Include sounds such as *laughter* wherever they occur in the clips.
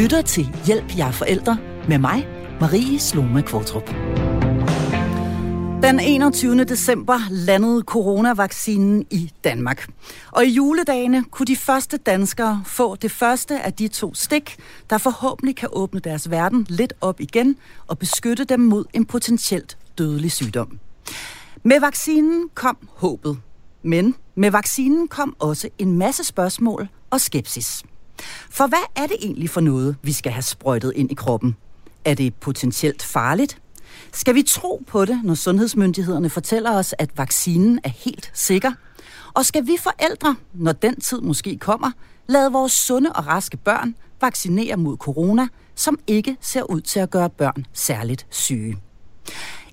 lytter til Hjælp jer forældre med mig, Marie Sloma Kvartrup. Den 21. december landede coronavaccinen i Danmark. Og i juledagene kunne de første danskere få det første af de to stik, der forhåbentlig kan åbne deres verden lidt op igen og beskytte dem mod en potentielt dødelig sygdom. Med vaccinen kom håbet. Men med vaccinen kom også en masse spørgsmål og skepsis. For hvad er det egentlig for noget, vi skal have sprøjtet ind i kroppen? Er det potentielt farligt? Skal vi tro på det, når sundhedsmyndighederne fortæller os, at vaccinen er helt sikker? Og skal vi forældre, når den tid måske kommer, lade vores sunde og raske børn vaccinere mod corona, som ikke ser ud til at gøre børn særligt syge?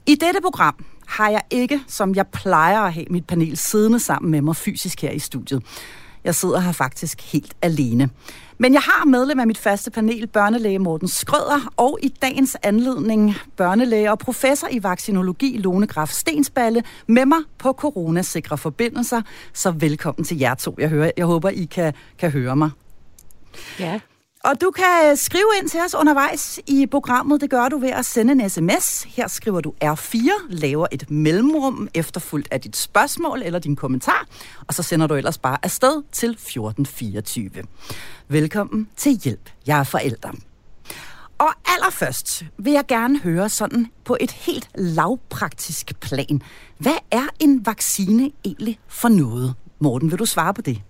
I dette program har jeg ikke, som jeg plejer at have mit panel siddende sammen med mig fysisk her i studiet. Jeg sidder her faktisk helt alene. Men jeg har medlem af mit faste panel, børnelæge Morten Skrøder, og i dagens anledning børnelæge og professor i vaccinologi Lone Graf Stensballe med mig på coronasikre forbindelser. Så velkommen til jer to. Jeg, hører, jeg håber, I kan, kan høre mig. Ja. Og du kan øh, skrive ind til os undervejs i programmet. Det gør du ved at sende en sms. Her skriver du R4, laver et mellemrum efterfulgt af dit spørgsmål eller din kommentar, og så sender du ellers bare afsted til 1424. Velkommen til Hjælp. Jeg er forældre. Og allerførst vil jeg gerne høre sådan på et helt lavpraktisk plan. Hvad er en vaccine egentlig for noget? Morten, vil du svare på det?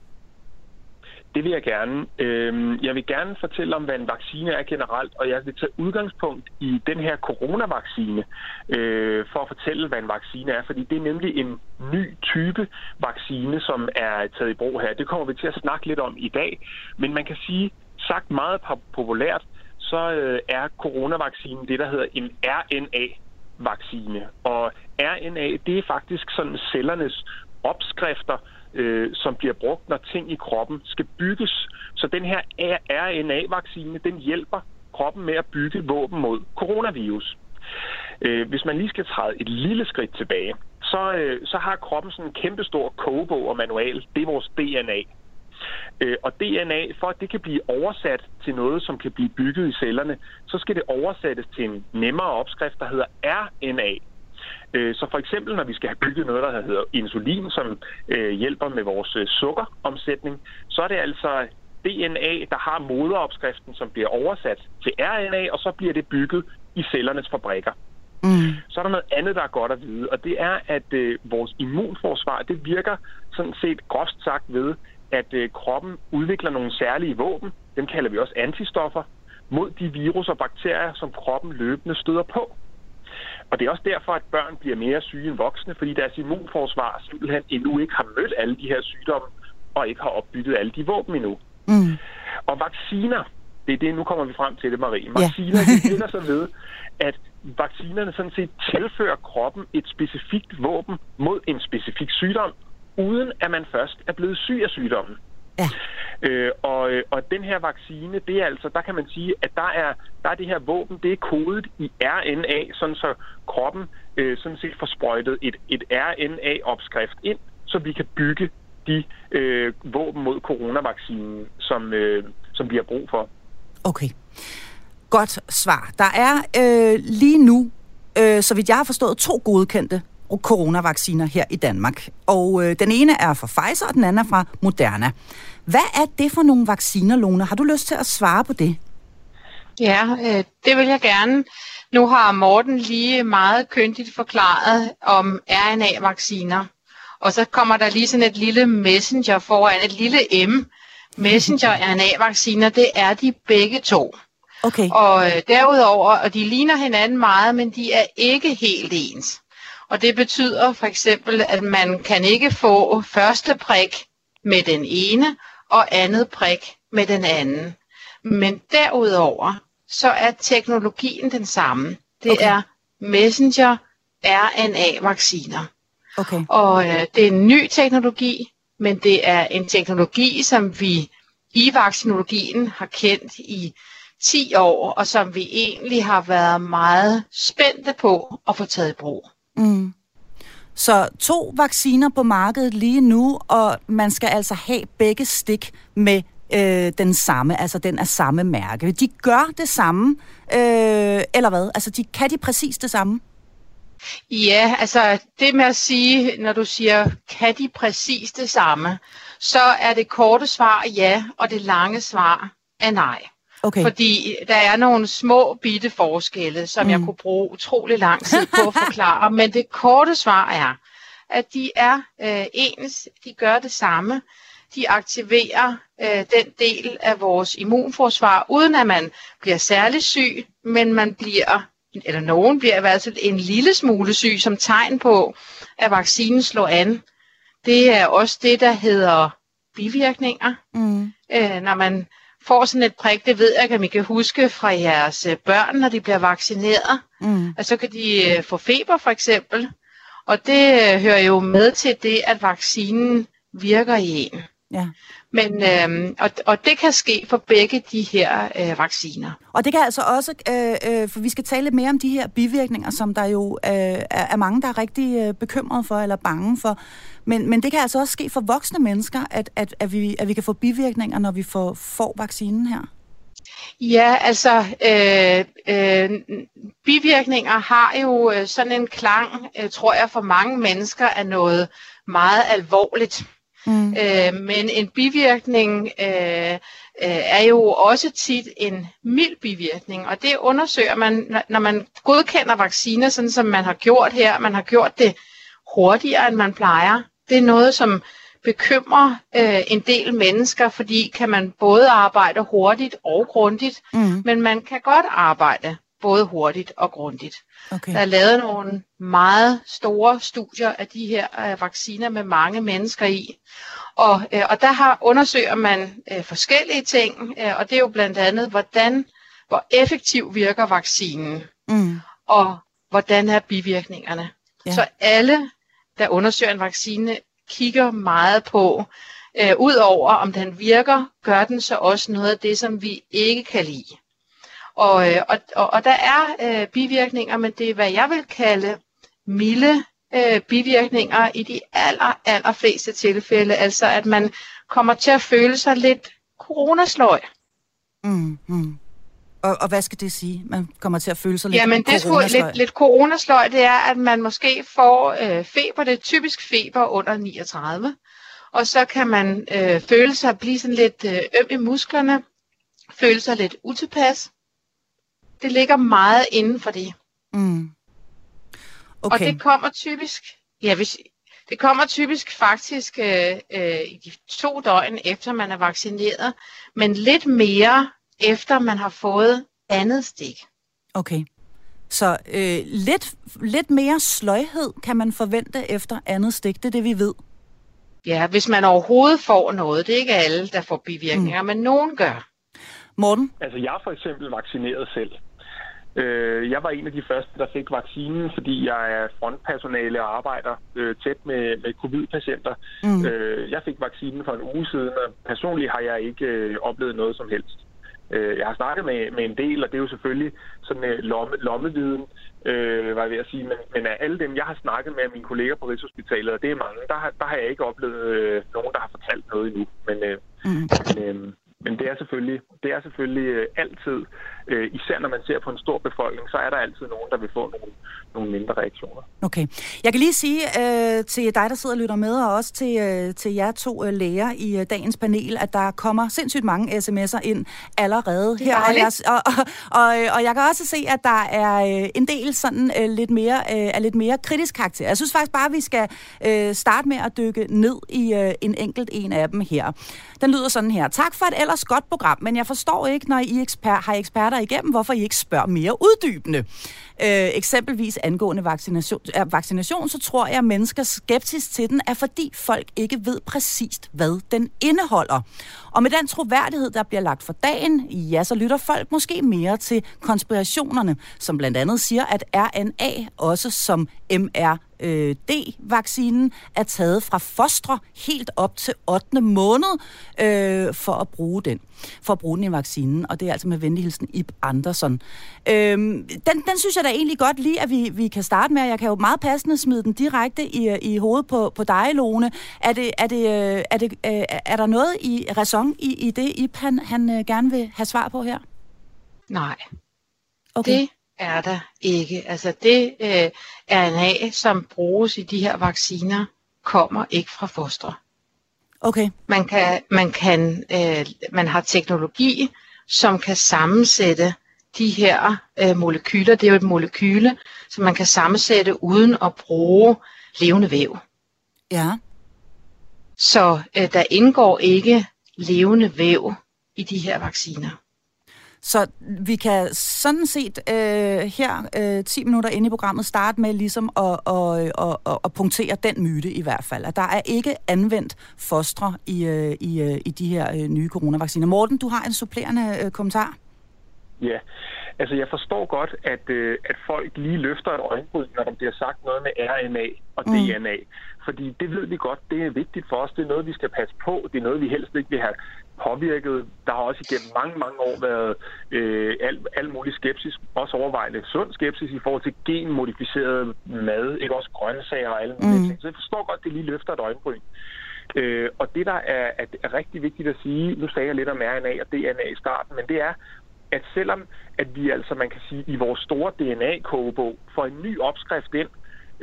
Det vil jeg gerne. Øhm, jeg vil gerne fortælle om, hvad en vaccine er generelt, og jeg vil tage udgangspunkt i den her coronavaccine øh, for at fortælle, hvad en vaccine er, fordi det er nemlig en ny type vaccine, som er taget i brug her. Det kommer vi til at snakke lidt om i dag, men man kan sige, sagt meget populært, så øh, er coronavaccinen det, der hedder en RNA-vaccine. Og RNA, det er faktisk sådan cellernes opskrifter øh, som bliver brugt, når ting i kroppen skal bygges. Så den her RNA-vaccine, den hjælper kroppen med at bygge våben mod coronavirus. Øh, hvis man lige skal træde et lille skridt tilbage, så, øh, så har kroppen sådan en kæmpestor kogebog og manual. Det er vores DNA. Øh, og DNA, for at det kan blive oversat til noget, som kan blive bygget i cellerne, så skal det oversættes til en nemmere opskrift, der hedder RNA. Øh, så for eksempel, når vi skal have bygget noget, der hedder insulin, som øh, hjælper med vores øh, sukkeromsætning, så er det altså DNA, der har moderopskriften, som bliver oversat til RNA, og så bliver det bygget i cellernes fabrikker. Mm. Så er der noget andet, der er godt at vide, og det er, at øh, vores immunforsvar, det virker sådan set groft sagt ved, at øh, kroppen udvikler nogle særlige våben, dem kalder vi også antistoffer, mod de virus og bakterier, som kroppen løbende støder på. Og det er også derfor, at børn bliver mere syge end voksne, fordi deres immunforsvar simpelthen endnu ikke har mødt alle de her sygdomme, og ikke har opbygget alle de våben endnu. Mm. Og vacciner, det er det, nu kommer vi frem til det, Marie. Vacciner, ja. det *laughs* finder sig ved, at vaccinerne sådan set tilfører kroppen et specifikt våben mod en specifik sygdom, uden at man først er blevet syg af sygdommen. Ja. Øh, og, øh, og den her vaccine, det er altså, der kan man sige, at der er, der er det her våben, det er kodet i RNA, sådan så kroppen øh, sådan set får sprøjtet et, et RNA-opskrift ind, så vi kan bygge de øh, våben mod coronavaccinen, som, øh, som vi har brug for. Okay. Godt svar. Der er øh, lige nu, øh, så vidt jeg har forstået, to godkendte coronavacciner her i Danmark. Og øh, den ene er fra Pfizer, og den anden er fra Moderna. Hvad er det for nogle vacciner, Lone? Har du lyst til at svare på det? Ja, øh, det vil jeg gerne. Nu har Morten lige meget køndigt forklaret om RNA-vacciner. Og så kommer der lige sådan et lille messenger foran, et lille M. Messenger-RNA-vacciner, *laughs* det er de begge to. Okay. Og øh, derudover, og de ligner hinanden meget, men de er ikke helt ens. Og det betyder for eksempel, at man kan ikke få første prik med den ene og andet prik med den anden. Men derudover, så er teknologien den samme. Det okay. er messenger RNA-vacciner. Okay. Og øh, det er en ny teknologi, men det er en teknologi, som vi i vaccinologien har kendt i 10 år, og som vi egentlig har været meget spændte på at få taget i brug. Mm. Så to vacciner på markedet lige nu, og man skal altså have begge stik med øh, den samme, altså den er samme mærke. De gør det samme, øh, eller hvad? Altså de, kan de præcis det samme? Ja, altså det med at sige, når du siger, kan de præcis det samme, så er det korte svar ja, og det lange svar er nej. Okay. Fordi der er nogle små bitte forskelle, som mm. jeg kunne bruge utrolig lang tid på at forklare. *laughs* men det korte svar er, at de er øh, ens, de gør det samme. De aktiverer øh, den del af vores immunforsvar, uden at man bliver særlig syg, men man bliver, eller nogen bliver i hvert fald en lille smule syg, som tegn på, at vaccinen slår an. Det er også det, der hedder bivirkninger. Mm. Øh, når man får sådan et prik, det ved jeg, at I kan huske fra jeres øh, børn, når de bliver vaccineret. Mm. Og så kan de øh, få feber for eksempel. Og det øh, hører jo med til det, at vaccinen virker i en. Ja. Men, øhm, og, og det kan ske for begge de her øh, vacciner. Og det kan altså også, øh, øh, for vi skal tale lidt mere om de her bivirkninger, som der jo øh, er, er mange, der er rigtig øh, bekymrede for eller bange for. Men, men det kan altså også ske for voksne mennesker, at, at, at, vi, at vi kan få bivirkninger, når vi får, får vaccinen her. Ja, altså øh, øh, bivirkninger har jo øh, sådan en klang, øh, tror jeg, for mange mennesker er noget meget alvorligt. Mm. Øh, men en bivirkning øh, øh, er jo også tit en mild bivirkning, og det undersøger man, når man godkender vacciner, sådan som man har gjort her. Man har gjort det hurtigere, end man plejer. Det er noget, som bekymrer øh, en del mennesker, fordi kan man både arbejde hurtigt og grundigt, mm. men man kan godt arbejde både hurtigt og grundigt. Okay. Der er lavet nogle meget store studier af de her øh, vacciner med mange mennesker i. Og, øh, og der har undersøger man øh, forskellige ting, øh, og det er jo blandt andet, hvordan, hvor effektiv virker vaccinen, mm. og hvordan er bivirkningerne. Ja. Så alle, der undersøger en vaccine, kigger meget på, øh, udover om den virker, gør den så også noget af det, som vi ikke kan lide. Og, øh, og, og, og der er øh, bivirkninger, men det er, hvad jeg vil kalde milde øh, bivirkninger i de aller, aller fleste tilfælde. Altså at man kommer til at føle sig lidt coronasløj. Mm, mm. Og, og hvad skal det sige? Man kommer til at føle sig lidt Jamen, det coronasløj? Lidt, lidt coronasløj, det er, at man måske får øh, feber. Det er typisk feber under 39. Og så kan man øh, føle sig blive sådan lidt øh, øm i musklerne, føle sig lidt utilpas. Det ligger meget inden for det. Mm. Okay. Og det kommer typisk, ja, hvis, det kommer typisk faktisk øh, øh, i de to døgn efter man er vaccineret, men lidt mere efter man har fået andet stik. Okay. Så øh, lidt, lidt mere sløjhed kan man forvente efter andet stik, det er det, vi ved. Ja, hvis man overhovedet får noget. Det er ikke alle, der får bivirkninger, mm. men nogen gør. Morten? Altså, jeg er for eksempel vaccineret selv. Øh, jeg var en af de første, der fik vaccinen, fordi jeg er frontpersonale og arbejder øh, tæt med, med covid-patienter. Mm. Øh, jeg fik vaccinen for en uge siden, og personligt har jeg ikke øh, oplevet noget som helst. Øh, jeg har snakket med, med en del, og det er jo selvfølgelig sådan en øh, lomme, lommeviden, øh, var jeg ved at sige. Men, men af alle dem, jeg har snakket med mine kolleger på Rigshospitalet, og det er mange, der har, der har jeg ikke oplevet øh, nogen, der har fortalt noget endnu. Men, øh, mm. men, øh, men det er selvfølgelig, det er selvfølgelig øh, altid, øh, især når man ser på en stor befolkning, så er der altid nogen, der vil få nogle, nogle mindre reaktioner. Okay. Jeg kan lige sige øh, til dig, der sidder og lytter med, og også til, øh, til jer to øh, læger i øh, dagens panel, at der kommer sindssygt mange sms'er ind allerede her. Og jeg, og, og, og, og jeg kan også se, at der er øh, en del sådan øh, lidt mere, øh, er lidt mere kritisk karakter. Jeg synes faktisk bare, at vi skal øh, starte med at dykke ned i øh, en enkelt en af dem her. Den lyder sådan her. Tak for et ellers godt program, men jeg forstår ikke, når I eksper- har eksperter igennem, hvorfor I ikke spørger mere uddybende. Øh, eksempelvis angående vaccination, vaccination, så tror jeg, at menneskers skepsis til den er, fordi folk ikke ved præcist, hvad den indeholder. Og med den troværdighed, der bliver lagt for dagen, ja, så lytter folk måske mere til konspirationerne, som blandt andet siger, at RNA, også som mR, øh, D-vaccinen er taget fra fostre helt op til 8. måned øh, for at bruge den for at bruge den i vaccinen, og det er altså med venlig hilsen Ib Andersen. Øhm, den, den synes jeg da egentlig godt lige, at vi, vi kan starte med. Jeg kan jo meget passende smide den direkte i, i hovedet på, på dig, Lone. Er, det, er, det, er, det, er der noget i ræson i, i det, Ib han, han gerne vil have svar på her? Nej. Okay. Det er der ikke. Altså det øh, RNA, som bruges i de her vacciner, kommer ikke fra fostre. Okay. Man, kan, man, kan, øh, man har teknologi, som kan sammensætte de her øh, molekyler. Det er jo et molekyle, som man kan sammensætte uden at bruge levende væv. Ja. Så øh, der indgår ikke levende væv i de her vacciner. Så vi kan sådan set øh, her øh, 10 minutter inde i programmet starte med ligesom at, at, at, at, at punktere den myte i hvert fald, at der er ikke anvendt fostre i, øh, i, øh, i de her øh, nye coronavacciner. Morten, du har en supplerende øh, kommentar. Ja, altså jeg forstår godt, at, øh, at folk lige løfter et øjenbryd, når der bliver sagt noget med RNA og mm. DNA. Fordi det ved vi godt, det er vigtigt for os, det er noget, vi skal passe på, det er noget, vi helst ikke vil have påvirket. Der har også igennem mange, mange år været øh, al, al mulig skepsis, også overvejende sund skepsis i forhold til genmodificeret mad, ikke også grøntsager og alle mulige mm. ting. Så jeg forstår godt, at det lige løfter et øjenbryn. Øh, og det, der er, er, er rigtig vigtigt at sige, nu sagde jeg lidt om RNA og DNA i starten, men det er, at selvom at vi altså, man kan sige, i vores store DNA-kogebog får en ny opskrift ind,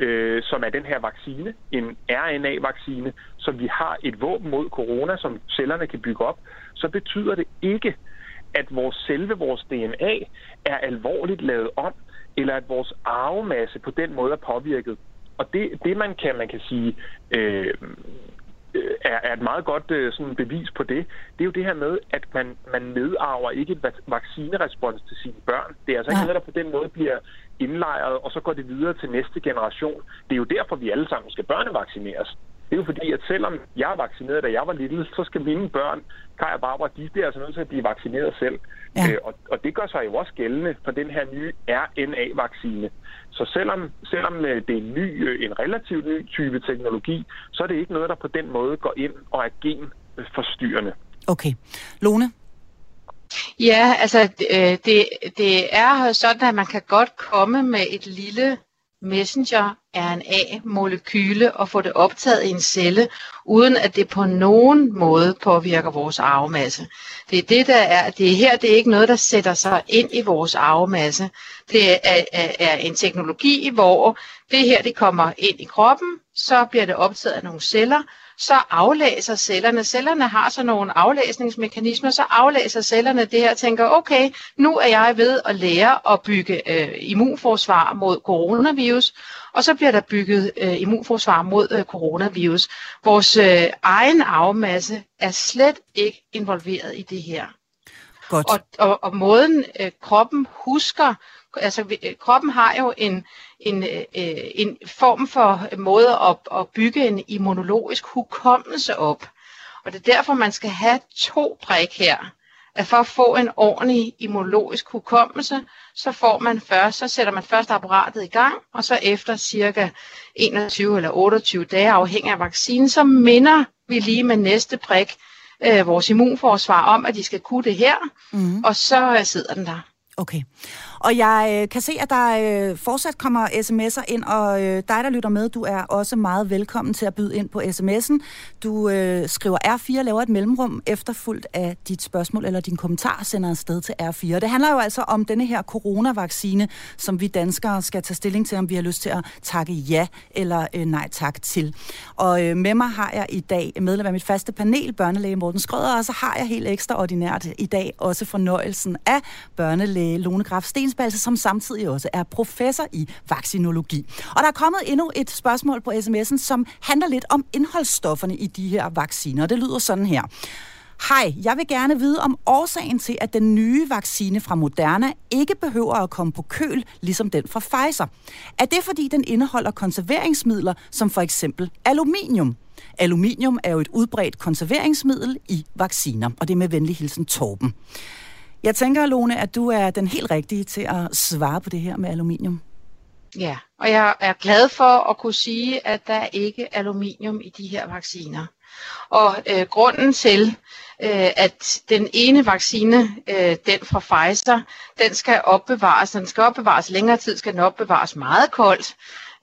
øh, som er den her vaccine, en RNA-vaccine, som vi har et våben mod corona, som cellerne kan bygge op, så betyder det ikke, at vores selve vores DNA er alvorligt lavet om, eller at vores arvemasse på den måde er påvirket. Og det, det man kan man kan sige øh, er, er et meget godt øh, sådan bevis på det, det er jo det her med, at man, man nedarver ikke et vaccinerespons til sine børn. Det er altså ikke noget, der på den måde bliver indlejret, og så går det videre til næste generation. Det er jo derfor, vi alle sammen skal børnevaccineres. Det er jo fordi, at selvom jeg er vaccineret, da jeg var lille, så skal mine børn, Kaj og Barbara, de bliver altså nødt til at blive vaccineret selv. Ja. Øh, og, og det gør sig jo også gældende for den her nye RNA-vaccine. Så selvom, selvom øh, det er en, ny, øh, en relativt ny type teknologi, så er det ikke noget, der på den måde går ind og er genforstyrrende. Okay. Lone? Ja, altså øh, det, det er sådan, at man kan godt komme med et lille messenger-RNA-molekyle og få det optaget i en celle, uden at det på nogen måde påvirker vores arvemasse. Det er det, der er, det er her, det er ikke noget, der sætter sig ind i vores arvemasse. Det er, er, er en teknologi, hvor det her, det kommer ind i kroppen, så bliver det optaget af nogle celler, så aflæser cellerne. Cellerne har så nogle aflæsningsmekanismer, så aflæser cellerne det her og tænker, okay, nu er jeg ved at lære at bygge øh, immunforsvar mod coronavirus, og så bliver der bygget øh, immunforsvar mod øh, coronavirus. Vores øh, egen arvemasse er slet ikke involveret i det her. Godt. Og, og, og måden øh, kroppen husker altså kroppen har jo en, en, øh, en form for måde at, at bygge en immunologisk hukommelse op. Og det er derfor, man skal have to prik her. At for at få en ordentlig immunologisk hukommelse, så får man først, så sætter man først apparatet i gang, og så efter cirka 21 eller 28 dage, afhængig af vaccinen, så minder vi lige med næste prik øh, vores immunforsvar om, at de skal kunne det her, mm. og så sidder den der. Okay. Og jeg øh, kan se, at der øh, fortsat kommer sms'er ind, og øh, dig, der lytter med, du er også meget velkommen til at byde ind på sms'en. Du øh, skriver R4, laver et mellemrum efterfuldt af dit spørgsmål eller din kommentar, sender afsted til R4. Det handler jo altså om denne her coronavaccine, som vi danskere skal tage stilling til, om vi har lyst til at takke ja eller øh, nej tak til. Og øh, med mig har jeg i dag medlem af mit faste panel, børnelæge Morten Skrøder, og så har jeg helt ekstraordinært i dag også fornøjelsen af børnelæge Lone Graf Sten Jensbalse, som samtidig også er professor i vaccinologi. Og der er kommet endnu et spørgsmål på sms'en, som handler lidt om indholdsstofferne i de her vacciner. Det lyder sådan her. Hej, jeg vil gerne vide om årsagen til, at den nye vaccine fra Moderna ikke behøver at komme på køl, ligesom den fra Pfizer. Er det, fordi den indeholder konserveringsmidler, som for eksempel aluminium? Aluminium er jo et udbredt konserveringsmiddel i vacciner, og det er med venlig hilsen Torben. Jeg tænker, Lone, at du er den helt rigtige til at svare på det her med aluminium. Ja, og jeg er glad for at kunne sige, at der ikke er aluminium i de her vacciner. Og øh, grunden til, øh, at den ene vaccine, øh, den fra Pfizer, den skal opbevares, den skal opbevares længere tid, skal den opbevares meget koldt,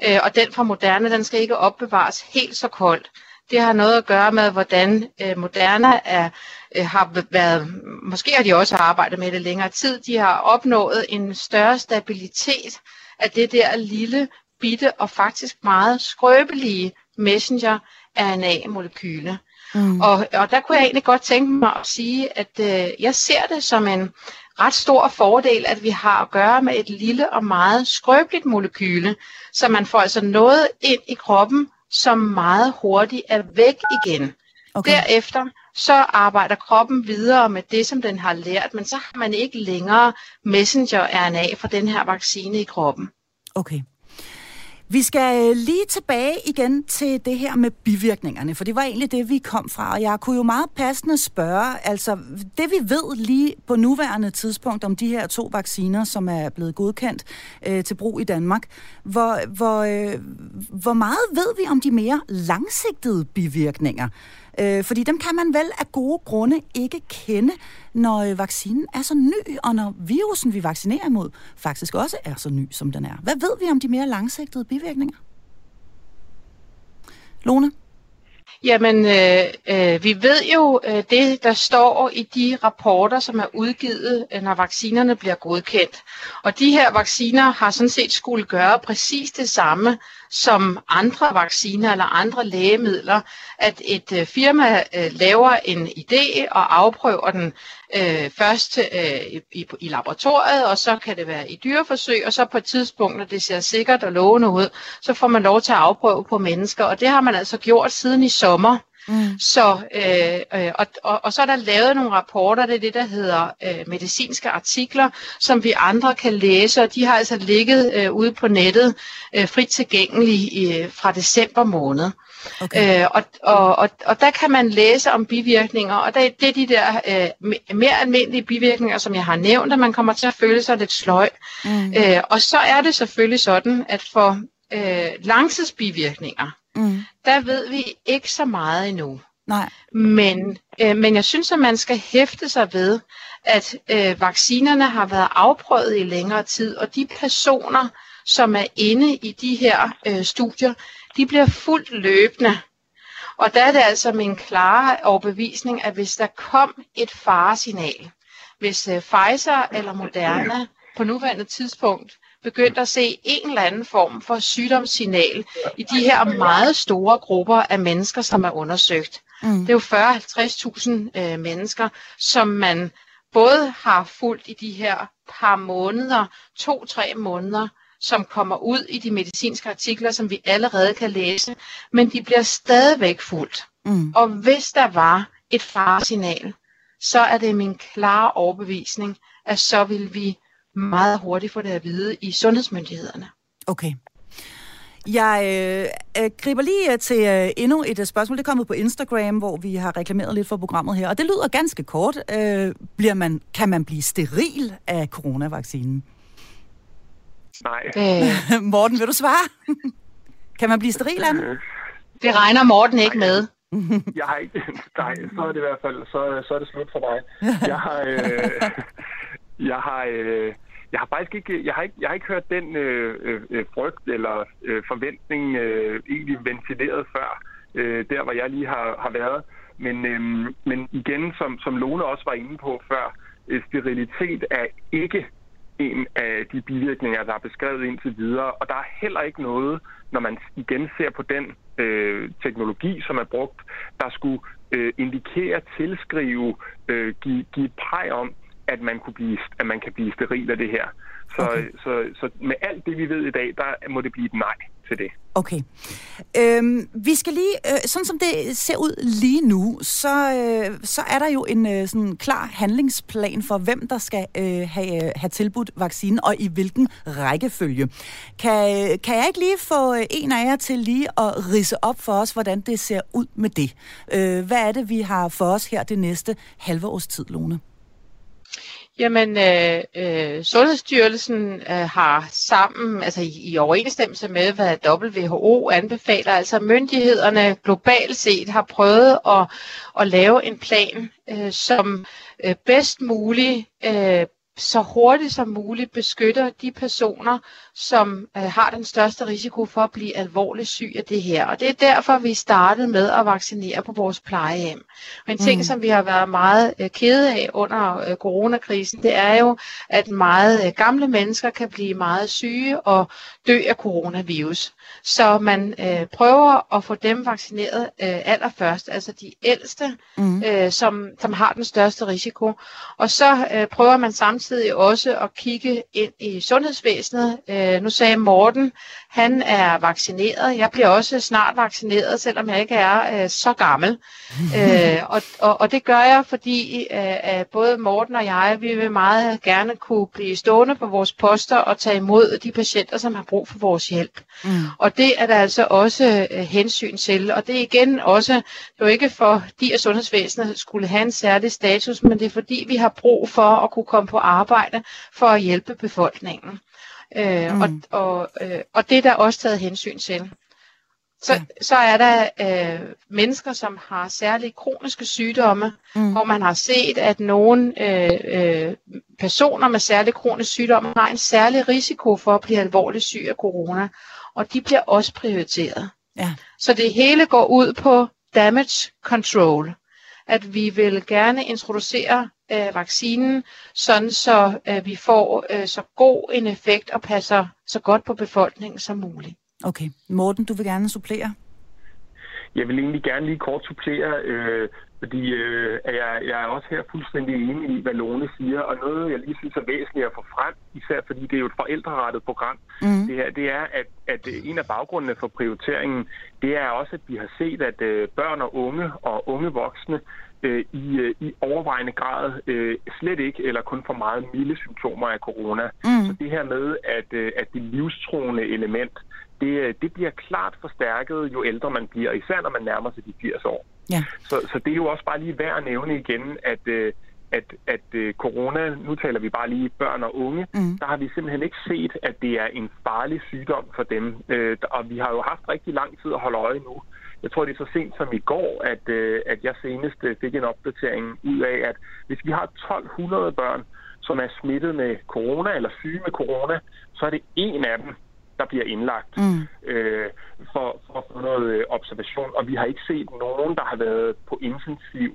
øh, og den fra Moderna, den skal ikke opbevares helt så koldt. Det har noget at gøre med, hvordan øh, Moderna er, øh, har været, måske har de også arbejdet med det længere tid, de har opnået en større stabilitet af det der lille, bitte og faktisk meget skrøbelige messenger RNA-molekyle. Mm. Og, og der kunne jeg egentlig godt tænke mig at sige, at øh, jeg ser det som en ret stor fordel, at vi har at gøre med et lille og meget skrøbeligt molekyle, så man får altså noget ind i kroppen, som meget hurtigt er væk igen. Okay. Derefter så arbejder kroppen videre med det, som den har lært, men så har man ikke længere messenger-RNA fra den her vaccine i kroppen. Okay. Vi skal øh, lige tilbage igen til det her med bivirkningerne, for det var egentlig det, vi kom fra. Og jeg kunne jo meget passende spørge, altså det vi ved lige på nuværende tidspunkt om de her to vacciner, som er blevet godkendt øh, til brug i Danmark, hvor, hvor, øh, hvor meget ved vi om de mere langsigtede bivirkninger? Øh, fordi dem kan man vel af gode grunde ikke kende, når øh, vaccinen er så ny, og når virusen, vi vaccinerer imod, faktisk også er så ny, som den er. Hvad ved vi om de mere langsigtede bivirkninger? Lone? Jamen, øh, øh, vi ved jo øh, det, der står i de rapporter, som er udgivet, øh, når vaccinerne bliver godkendt. Og de her vacciner har sådan set skulle gøre præcis det samme som andre vacciner eller andre lægemidler, at et øh, firma øh, laver en idé og afprøver den øh, først øh, i, i laboratoriet, og så kan det være i dyreforsøg, og så på et tidspunkt, når det ser sikkert og lovende ud, så får man lov til at afprøve på mennesker, og det har man altså gjort siden i sommer. Mm. Så, øh, øh, og, og, og så er der lavet nogle rapporter, det er det, der hedder øh, medicinske artikler, som vi andre kan læse, og de har altså ligget øh, ude på nettet øh, frit tilgængelige øh, fra december måned. Okay. Øh, og, og, og, og der kan man læse om bivirkninger, og det, det er de der øh, mere almindelige bivirkninger, som jeg har nævnt, at man kommer til at føle sig lidt sløj. Mm. Øh, og så er det selvfølgelig sådan, at for øh, langtidsbivirkninger, mm. der ved vi ikke så meget endnu. Nej. Men, øh, men jeg synes, at man skal hæfte sig ved, at øh, vaccinerne har været afprøvet i længere tid, og de personer, som er inde i de her øh, studier, de bliver fuldt løbende. Og der er det altså min klare overbevisning, at hvis der kom et faresignal, hvis øh, Pfizer eller Moderna på nuværende tidspunkt begyndte at se en eller anden form for sygdomssignal i de her meget store grupper af mennesker, som er undersøgt. Mm. Det er jo 40-50.000 øh, mennesker, som man både har fulgt i de her par måneder, to-tre måneder, som kommer ud i de medicinske artikler, som vi allerede kan læse, men de bliver stadigvæk fuldt. Mm. Og hvis der var et faresignal, så er det min klare overbevisning, at så vil vi meget hurtigt få det at vide i sundhedsmyndighederne. Okay. Jeg øh, øh, griber lige øh, til øh, endnu et øh, spørgsmål. Det er kommet på Instagram, hvor vi har reklameret lidt for programmet her. Og det lyder ganske kort. Øh, bliver man, kan man blive steril af coronavaccinen? Nej. Øh. *laughs* Morten, vil du svare? *laughs* kan man blive steril af den? Øh. Det regner Morten ikke med. jeg har ikke... *laughs* Nej, så er det i hvert fald... Så, så er det slut for mig. Jeg har... Øh, jeg har... Øh, jeg har faktisk ikke, jeg har ikke, jeg har ikke hørt den øh, øh, øh, frygt eller øh, forventning øh, egentlig ventileret før, øh, der hvor jeg lige har, har været. Men, øh, men igen, som, som Lone også var inde på før, øh, sterilitet er ikke en af de bivirkninger, der er beskrevet indtil videre. Og der er heller ikke noget, når man igen ser på den øh, teknologi, som er brugt, der skulle øh, indikere, tilskrive, øh, give, give pege om, at man, kunne blive, at man kan blive steril af det her. Så, okay. så, så med alt det, vi ved i dag, der må det blive et nej til det. Okay. Øhm, vi skal lige, øh, sådan som det ser ud lige nu, så, øh, så er der jo en øh, sådan klar handlingsplan for, hvem der skal øh, have, øh, have tilbudt vaccinen, og i hvilken rækkefølge. Kan, kan jeg ikke lige få øh, en af jer til lige at rise op for os, hvordan det ser ud med det? Øh, hvad er det, vi har for os her det næste halve års tid, Lone? Jamen, øh, øh, Sundhedsstyrelsen øh, har sammen, altså i, i overensstemmelse med, hvad WHO anbefaler, altså myndighederne globalt set har prøvet at, at lave en plan, øh, som øh, bedst muligt øh, så hurtigt som muligt beskytter de personer, som øh, har den største risiko for at blive alvorligt syg af det her. Og det er derfor, vi startede med at vaccinere på vores plejehjem. Og en ting, mm. som vi har været meget øh, kede af under øh, coronakrisen, det er jo, at meget øh, gamle mennesker kan blive meget syge og dø af coronavirus. Så man øh, prøver at få dem vaccineret øh, allerførst, altså de ældste, mm. øh, som, som har den største risiko. Og så øh, prøver man samtidig også at kigge ind i sundhedsvæsenet. Øh, nu sagde Morten, han er vaccineret. Jeg bliver også snart vaccineret, selvom jeg ikke er øh, så gammel. *laughs* øh, og, og, og det gør jeg, fordi øh, både Morten og jeg, vi vil meget gerne kunne blive stående på vores poster og tage imod de patienter, som har brug for vores hjælp. Mm. Og det er der altså også øh, hensyn til. Og det er igen også, det er jo ikke fordi, at sundhedsvæsenet skulle have en særlig status, men det er fordi, vi har brug for at kunne komme på arbejde for at hjælpe befolkningen. Øh, mm. og, og, øh, og det er der også taget hensyn til. Så, ja. så er der øh, mennesker, som har særlige kroniske sygdomme, mm. hvor man har set, at nogle øh, øh, personer med særlige kroniske sygdomme har en særlig risiko for at blive alvorligt syg af corona og de bliver også prioriteret. Ja. Så det hele går ud på damage control. At vi vil gerne introducere øh, vaccinen, sådan så øh, vi får øh, så god en effekt og passer så godt på befolkningen som muligt. Okay. Morten, du vil gerne supplere? Jeg vil egentlig gerne lige kort supplere. Øh, fordi øh, jeg, jeg er også her fuldstændig enig i, hvad Lone siger, og noget, jeg lige synes er væsentligt at få frem, især fordi det er jo et forældrerettet program, mm. det, er, det er, at, at en af baggrundene for prioriteringen, det er også, at vi har set, at øh, børn og unge og unge voksne øh, i, øh, i overvejende grad øh, slet ikke eller kun for meget milde symptomer af corona. Mm. Så det her med, at, øh, at det livstruende element, det, øh, det bliver klart forstærket, jo ældre man bliver, især når man nærmer sig de 80 år. Ja. Så, så det er jo også bare lige værd at nævne igen, at, øh, at, at øh, corona, nu taler vi bare lige børn og unge, mm. der har vi simpelthen ikke set, at det er en farlig sygdom for dem. Og vi har jo haft rigtig lang tid at holde øje nu. Jeg tror, det er så sent som i går, at, at jeg senest fik en opdatering ud af, at hvis vi har 1200 børn, som er smittet med corona eller syge med corona, så er det en af dem, der bliver indlagt mm. øh, for, for at få noget øh, observation. Og vi har ikke set nogen, der har været på intensiv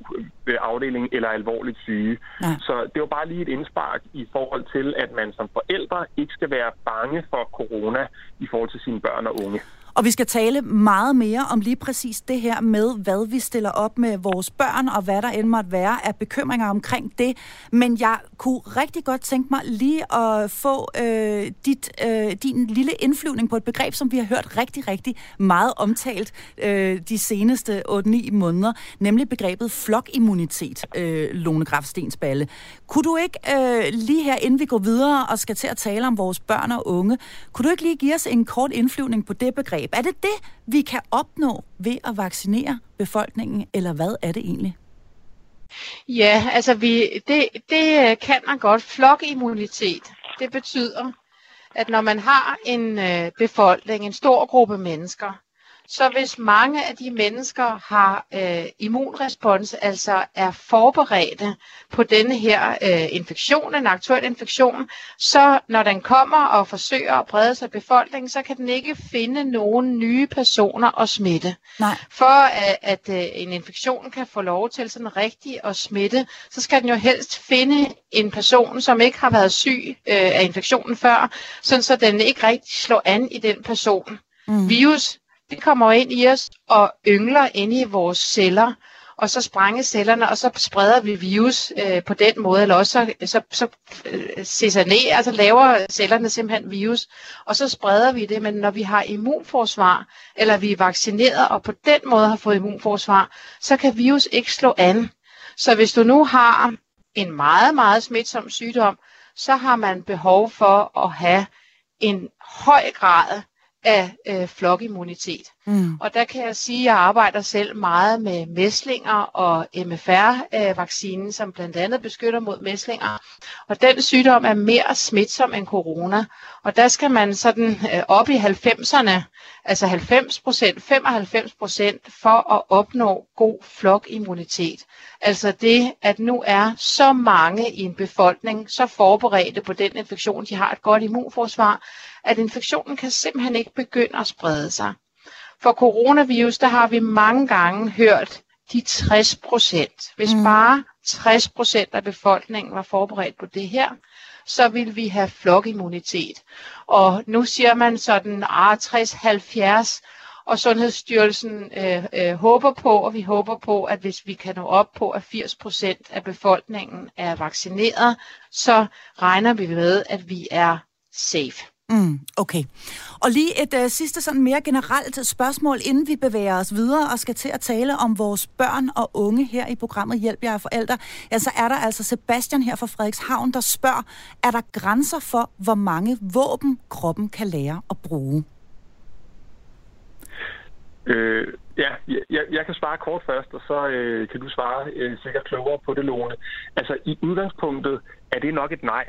øh, afdeling eller alvorligt syge. Ja. Så det var bare lige et indspark i forhold til, at man som forældre ikke skal være bange for corona i forhold til sine børn og unge. Og vi skal tale meget mere om lige præcis det her med, hvad vi stiller op med vores børn, og hvad der end måtte være af bekymringer omkring det. Men jeg kunne rigtig godt tænke mig lige at få øh, dit, øh, din lille indflyvning på et begreb, som vi har hørt rigtig, rigtig meget omtalt øh, de seneste 8-9 måneder, nemlig begrebet flokimmunitet, øh, Lone Graf Stensballe. Kunne du ikke øh, lige her, inden vi går videre og skal til at tale om vores børn og unge, kunne du ikke lige give os en kort indflyvning på det begreb? Er det det, vi kan opnå ved at vaccinere befolkningen, eller hvad er det egentlig? Ja, altså vi, det, det øh, kan man godt. Flokimmunitet, det betyder, at når man har en øh, befolkning, en stor gruppe mennesker, så hvis mange af de mennesker har øh, immunrespons, altså er forberedte på denne her øh, infektion, en aktuel infektion, så når den kommer og forsøger at brede sig i befolkningen, så kan den ikke finde nogen nye personer at smitte. Nej. For at, at øh, en infektion kan få lov til sådan rigtig at smitte, så skal den jo helst finde en person, som ikke har været syg øh, af infektionen før, sådan så den ikke rigtig slår an i den person. Mm. Virus det kommer ind i os og yngler ind i vores celler, og så sprænge cellerne, og så spreder vi virus øh, på den måde, eller også så, så, så øh, så sig altså laver cellerne simpelthen virus, og så spreder vi det, men når vi har immunforsvar, eller vi er vaccineret, og på den måde har fået immunforsvar, så kan virus ikke slå an. Så hvis du nu har en meget, meget smitsom sygdom, så har man behov for at have en høj grad af øh, flokimmunitet. Mm. Og der kan jeg sige, at jeg arbejder selv meget med mæslinger og MFR-vaccinen, som blandt andet beskytter mod mæslinger. Og den sygdom er mere smitsom end corona. Og der skal man sådan øh, op i 90'erne, altså 90 procent, 95 procent, for at opnå god flokimmunitet. Altså det, at nu er så mange i en befolkning så forberedte på den infektion, de har et godt immunforsvar, at infektionen kan simpelthen ikke begynde at sprede sig. For coronavirus, der har vi mange gange hørt de 60 procent. Hvis mm. bare 60 procent af befolkningen var forberedt på det her, så vil vi have flokimmunitet. Og nu siger man sådan, ah, 60-70, og Sundhedsstyrelsen øh, øh, håber på, og vi håber på, at hvis vi kan nå op på, at 80 procent af befolkningen er vaccineret, så regner vi med, at vi er safe. Mm, okay. Og lige et uh, sidste sådan mere generelt spørgsmål, inden vi bevæger os videre og skal til at tale om vores børn og unge her i programmet Hjælp jer forældre. Ja, så er der altså Sebastian her fra Frederikshavn, der spørger, er der grænser for, hvor mange våben kroppen kan lære at bruge? Øh, ja, jeg, jeg kan svare kort først, og så øh, kan du svare øh, sikkert klogere på det, Lone. Altså, i udgangspunktet er det nok et nej.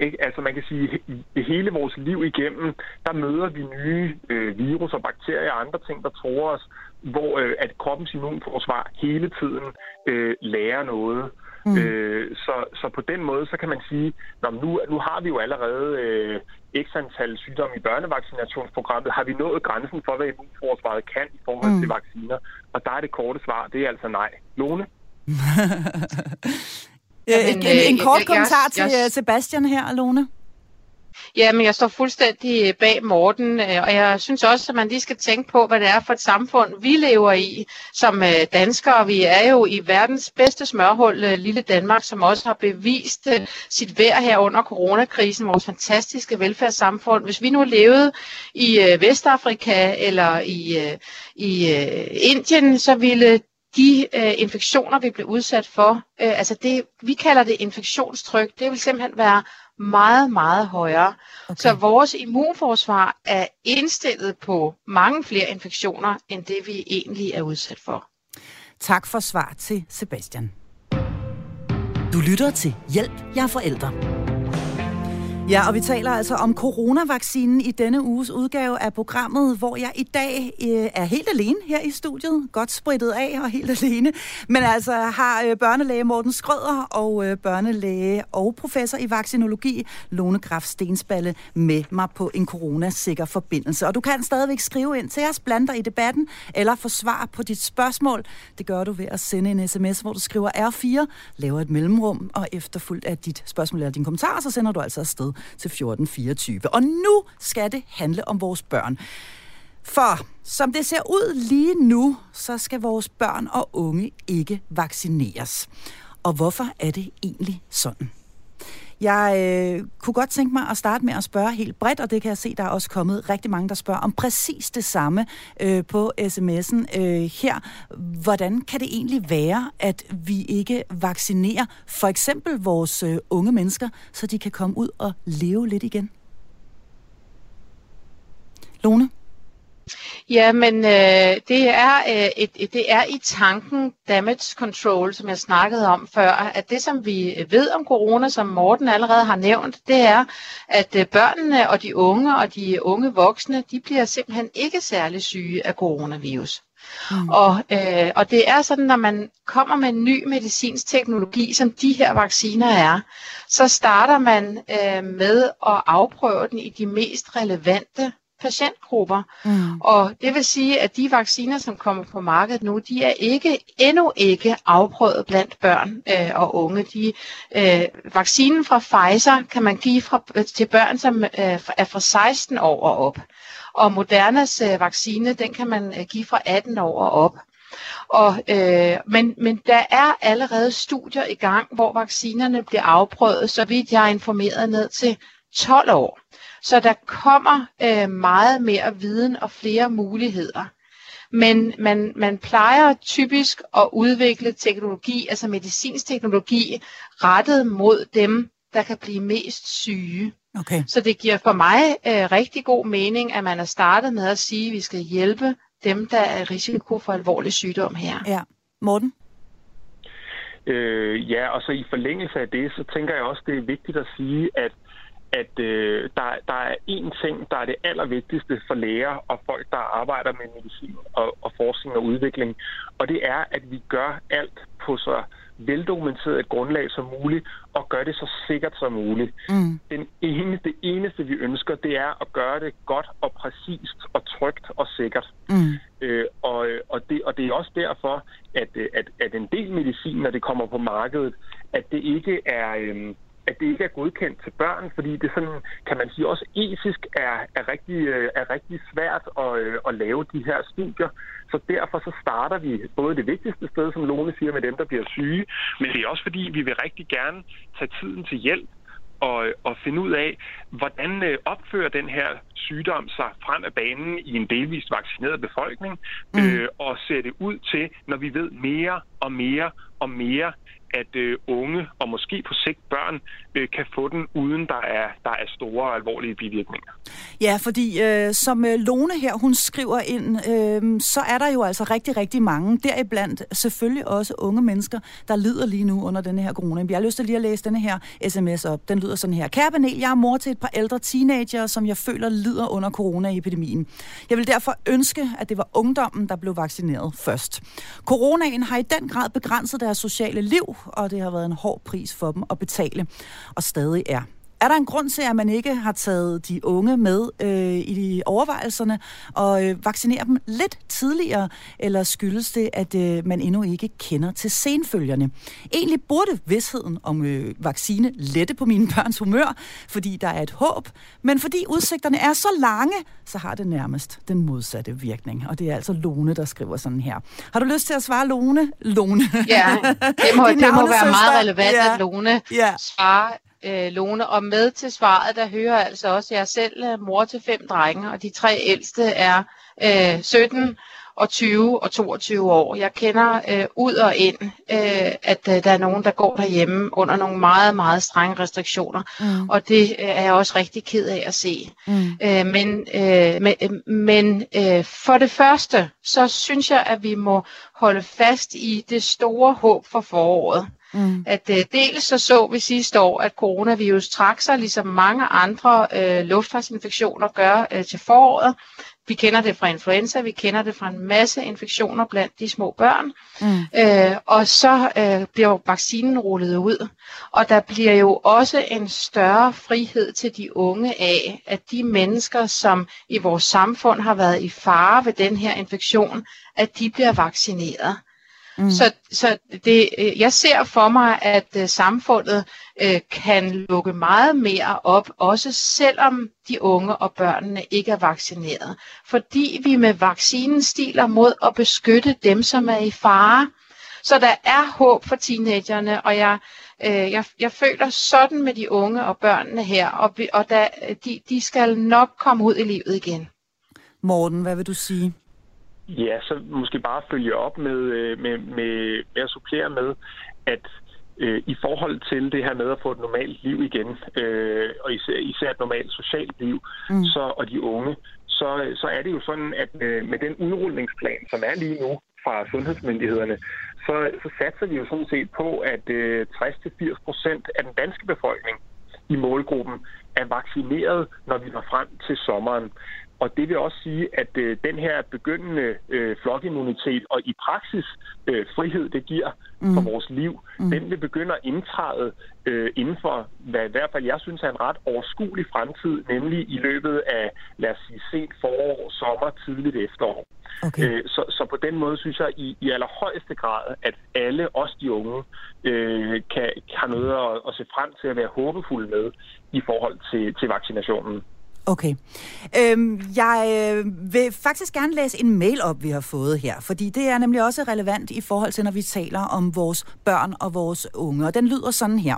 Ikke? Altså man kan sige, at hele vores liv igennem, der møder vi nye øh, virus og bakterier og andre ting, der tror os, hvor øh, at kroppens immunforsvar hele tiden øh, lærer noget. Mm. Øh, så, så på den måde, så kan man sige, at nu, nu har vi jo allerede øh, x antal sygdomme i børnevaccinationsprogrammet. Har vi nået grænsen for, hvad immunforsvaret kan i forhold mm. til vacciner? Og der er det korte svar, det er altså nej. Lone? *laughs* Ja, en, en, en kort jeg, kommentar jeg, til jeg, øh, Sebastian her, Alone. Ja, men jeg står fuldstændig bag Morten, øh, og jeg synes også, at man lige skal tænke på, hvad det er for et samfund, vi lever i som øh, danskere. Vi er jo i verdens bedste smørhul, lille Danmark, som også har bevist sit værd her under coronakrisen, vores fantastiske velfærdssamfund. Hvis vi nu levede i Vestafrika eller i, i Indien, så ville de øh, infektioner, vi bliver udsat for, øh, altså det, vi kalder det infektionstryk, det vil simpelthen være meget, meget højere. Okay. Så vores immunforsvar er indstillet på mange flere infektioner, end det vi egentlig er udsat for. Tak for svar til Sebastian. Du lytter til Hjælp, jeg er forældre. Ja, og vi taler altså om coronavaccinen i denne uges udgave af programmet, hvor jeg i dag øh, er helt alene her i studiet. Godt spritet af og helt alene. Men altså har øh, børnelæge Morten Skrøder og øh, børnelæge og professor i vaccinologi Lone Graf Stensballe med mig på en coronasikker forbindelse. Og du kan stadigvæk skrive ind til os, blande dig i debatten eller få svar på dit spørgsmål. Det gør du ved at sende en sms, hvor du skriver R4, laver et mellemrum og efterfulgt af dit spørgsmål eller din kommentar, så sender du altså afsted til 1424. Og nu skal det handle om vores børn. For som det ser ud lige nu, så skal vores børn og unge ikke vaccineres. Og hvorfor er det egentlig sådan? Jeg øh, kunne godt tænke mig at starte med at spørge helt bredt, og det kan jeg se, der er også kommet rigtig mange, der spørger om præcis det samme øh, på sms'en øh, her. Hvordan kan det egentlig være, at vi ikke vaccinerer for eksempel vores øh, unge mennesker, så de kan komme ud og leve lidt igen? Lone? Ja, men øh, det, er, øh, et, et, det er i tanken damage control, som jeg snakkede om før, at det som vi ved om corona, som Morten allerede har nævnt, det er, at øh, børnene og de unge og de unge voksne, de bliver simpelthen ikke særlig syge af coronavirus. Mm. Og, øh, og det er sådan, når man kommer med en ny medicinsk teknologi, som de her vacciner er, så starter man øh, med at afprøve den i de mest relevante patientgrupper. Mm. Og det vil sige, at de vacciner, som kommer på markedet nu, de er ikke endnu ikke afprøvet blandt børn øh, og unge. De, øh, vaccinen fra Pfizer kan man give fra, til børn, som øh, er fra 16 år og op. Og Modernas øh, vaccine, den kan man øh, give fra 18 år og op. Og, øh, men, men der er allerede studier i gang, hvor vaccinerne bliver afprøvet, så vidt jeg er informeret ned til 12 år. Så der kommer øh, meget mere viden og flere muligheder. Men man, man plejer typisk at udvikle teknologi, altså medicinsk teknologi, rettet mod dem, der kan blive mest syge. Okay. Så det giver for mig øh, rigtig god mening, at man er startet med at sige, at vi skal hjælpe dem, der er i risiko for alvorlig sygdom her. Ja. Morten? Øh, ja, og så i forlængelse af det, så tænker jeg også, det er vigtigt at sige, at at øh, der, der er én ting, der er det allervigtigste for læger og folk, der arbejder med medicin og, og forskning og udvikling, og det er, at vi gør alt på så veldokumenteret et grundlag som muligt, og gør det så sikkert som muligt. Mm. Den ene, det eneste, vi ønsker, det er at gøre det godt og præcist og trygt og sikkert. Mm. Øh, og, og, det, og det er også derfor, at, at, at en del medicin, når det kommer på markedet, at det ikke er... Øh, at det ikke er godkendt til børn, fordi det sådan, kan man sige, også etisk er, er, rigtig, øh, er rigtig svært at, øh, at lave de her studier. Så derfor så starter vi både det vigtigste sted, som Lone siger, med dem, der bliver syge, men det er også fordi, vi vil rigtig gerne tage tiden til hjælp og, og finde ud af, hvordan øh, opfører den her sygdom sig frem af banen i en delvist vaccineret befolkning, mm. øh, og ser det ud til, når vi ved mere og mere og mere, at øh, unge og måske på sigt børn øh, kan få den, uden der er, der er store og alvorlige bivirkninger. Ja, fordi øh, som øh, Lone her, hun skriver ind, øh, så er der jo altså rigtig, rigtig mange, deriblandt selvfølgelig også unge mennesker, der lider lige nu under denne her corona. Jeg har lyst til lige at læse denne her sms op. Den lyder sådan her. Kære panel, jeg er mor til et par ældre teenager, som jeg føler lider under coronaepidemien. Jeg vil derfor ønske, at det var ungdommen, der blev vaccineret først. Coronaen har i den grad begrænset deres sociale liv, og det har været en hård pris for dem at betale, og stadig er. Er der en grund til, at man ikke har taget de unge med øh, i de overvejelserne og øh, vaccinere dem lidt tidligere, eller skyldes det, at øh, man endnu ikke kender til senfølgerne? Egentlig burde vidsheden om øh, vaccine lette på mine børns humør, fordi der er et håb, men fordi udsigterne er så lange, så har det nærmest den modsatte virkning. Og det er altså Lone, der skriver sådan her. Har du lyst til at svare Lone? Lone. Ja, det må, *laughs* det må være meget relevant, ja. at Lone ja. svarer øh, Lone. Og med til svaret, der hører altså også, at jeg er selv er mor til fem drenge, og de tre ældste er øh, 17 og 20 og 22 år. Jeg kender øh, ud og ind, øh, at øh, der er nogen, der går derhjemme under nogle meget, meget strenge restriktioner, mm. og det øh, er jeg også rigtig ked af at se. Mm. Øh, men øh, men, øh, men øh, for det første, så synes jeg, at vi må holde fast i det store håb for foråret. Mm. At uh, dels så så vi sidste år, at coronavirus trak sig, ligesom mange andre uh, luftfartsinfektioner gør uh, til foråret. Vi kender det fra influenza, vi kender det fra en masse infektioner blandt de små børn. Mm. Uh, og så uh, bliver vaccinen rullet ud. Og der bliver jo også en større frihed til de unge af, at de mennesker, som i vores samfund har været i fare ved den her infektion, at de bliver vaccineret. Mm. Så, så det, øh, jeg ser for mig, at uh, samfundet uh, kan lukke meget mere op, også selvom de unge og børnene ikke er vaccineret. Fordi vi med vaccinen stiler mod at beskytte dem, som er i fare. Så der er håb for teenagerne, og jeg, uh, jeg, jeg føler sådan med de unge og børnene her, og, og der, de, de skal nok komme ud i livet igen. Morten, hvad vil du sige? Ja, så måske bare følge op med, øh, med, med, med at supplere med, at øh, i forhold til det her med at få et normalt liv igen, øh, og især, især et normalt socialt liv, mm. så, og de unge, så, så er det jo sådan, at øh, med den udrulningsplan, som er lige nu fra sundhedsmyndighederne, så, så satser vi jo sådan set på, at øh, 60-80 procent af den danske befolkning i målgruppen er vaccineret, når vi når frem til sommeren. Og det vil også sige, at øh, den her begyndende øh, flokimmunitet og i praksis øh, frihed, det giver mm. for vores liv, mm. den vil begynde at indtræde øh, inden for, hvad i hvert fald jeg synes er en ret overskuelig fremtid, nemlig i løbet af, lad os sige, sent forår, sommer, tidligt efterår. Okay. Øh, så, så på den måde synes jeg i, i allerhøjeste grad, at alle os de unge øh, kan, kan noget at, at se frem til at være håbefulde med i forhold til, til vaccinationen. Okay. Øhm, jeg øh, vil faktisk gerne læse en mail op, vi har fået her, fordi det er nemlig også relevant i forhold til, når vi taler om vores børn og vores unge. Og den lyder sådan her.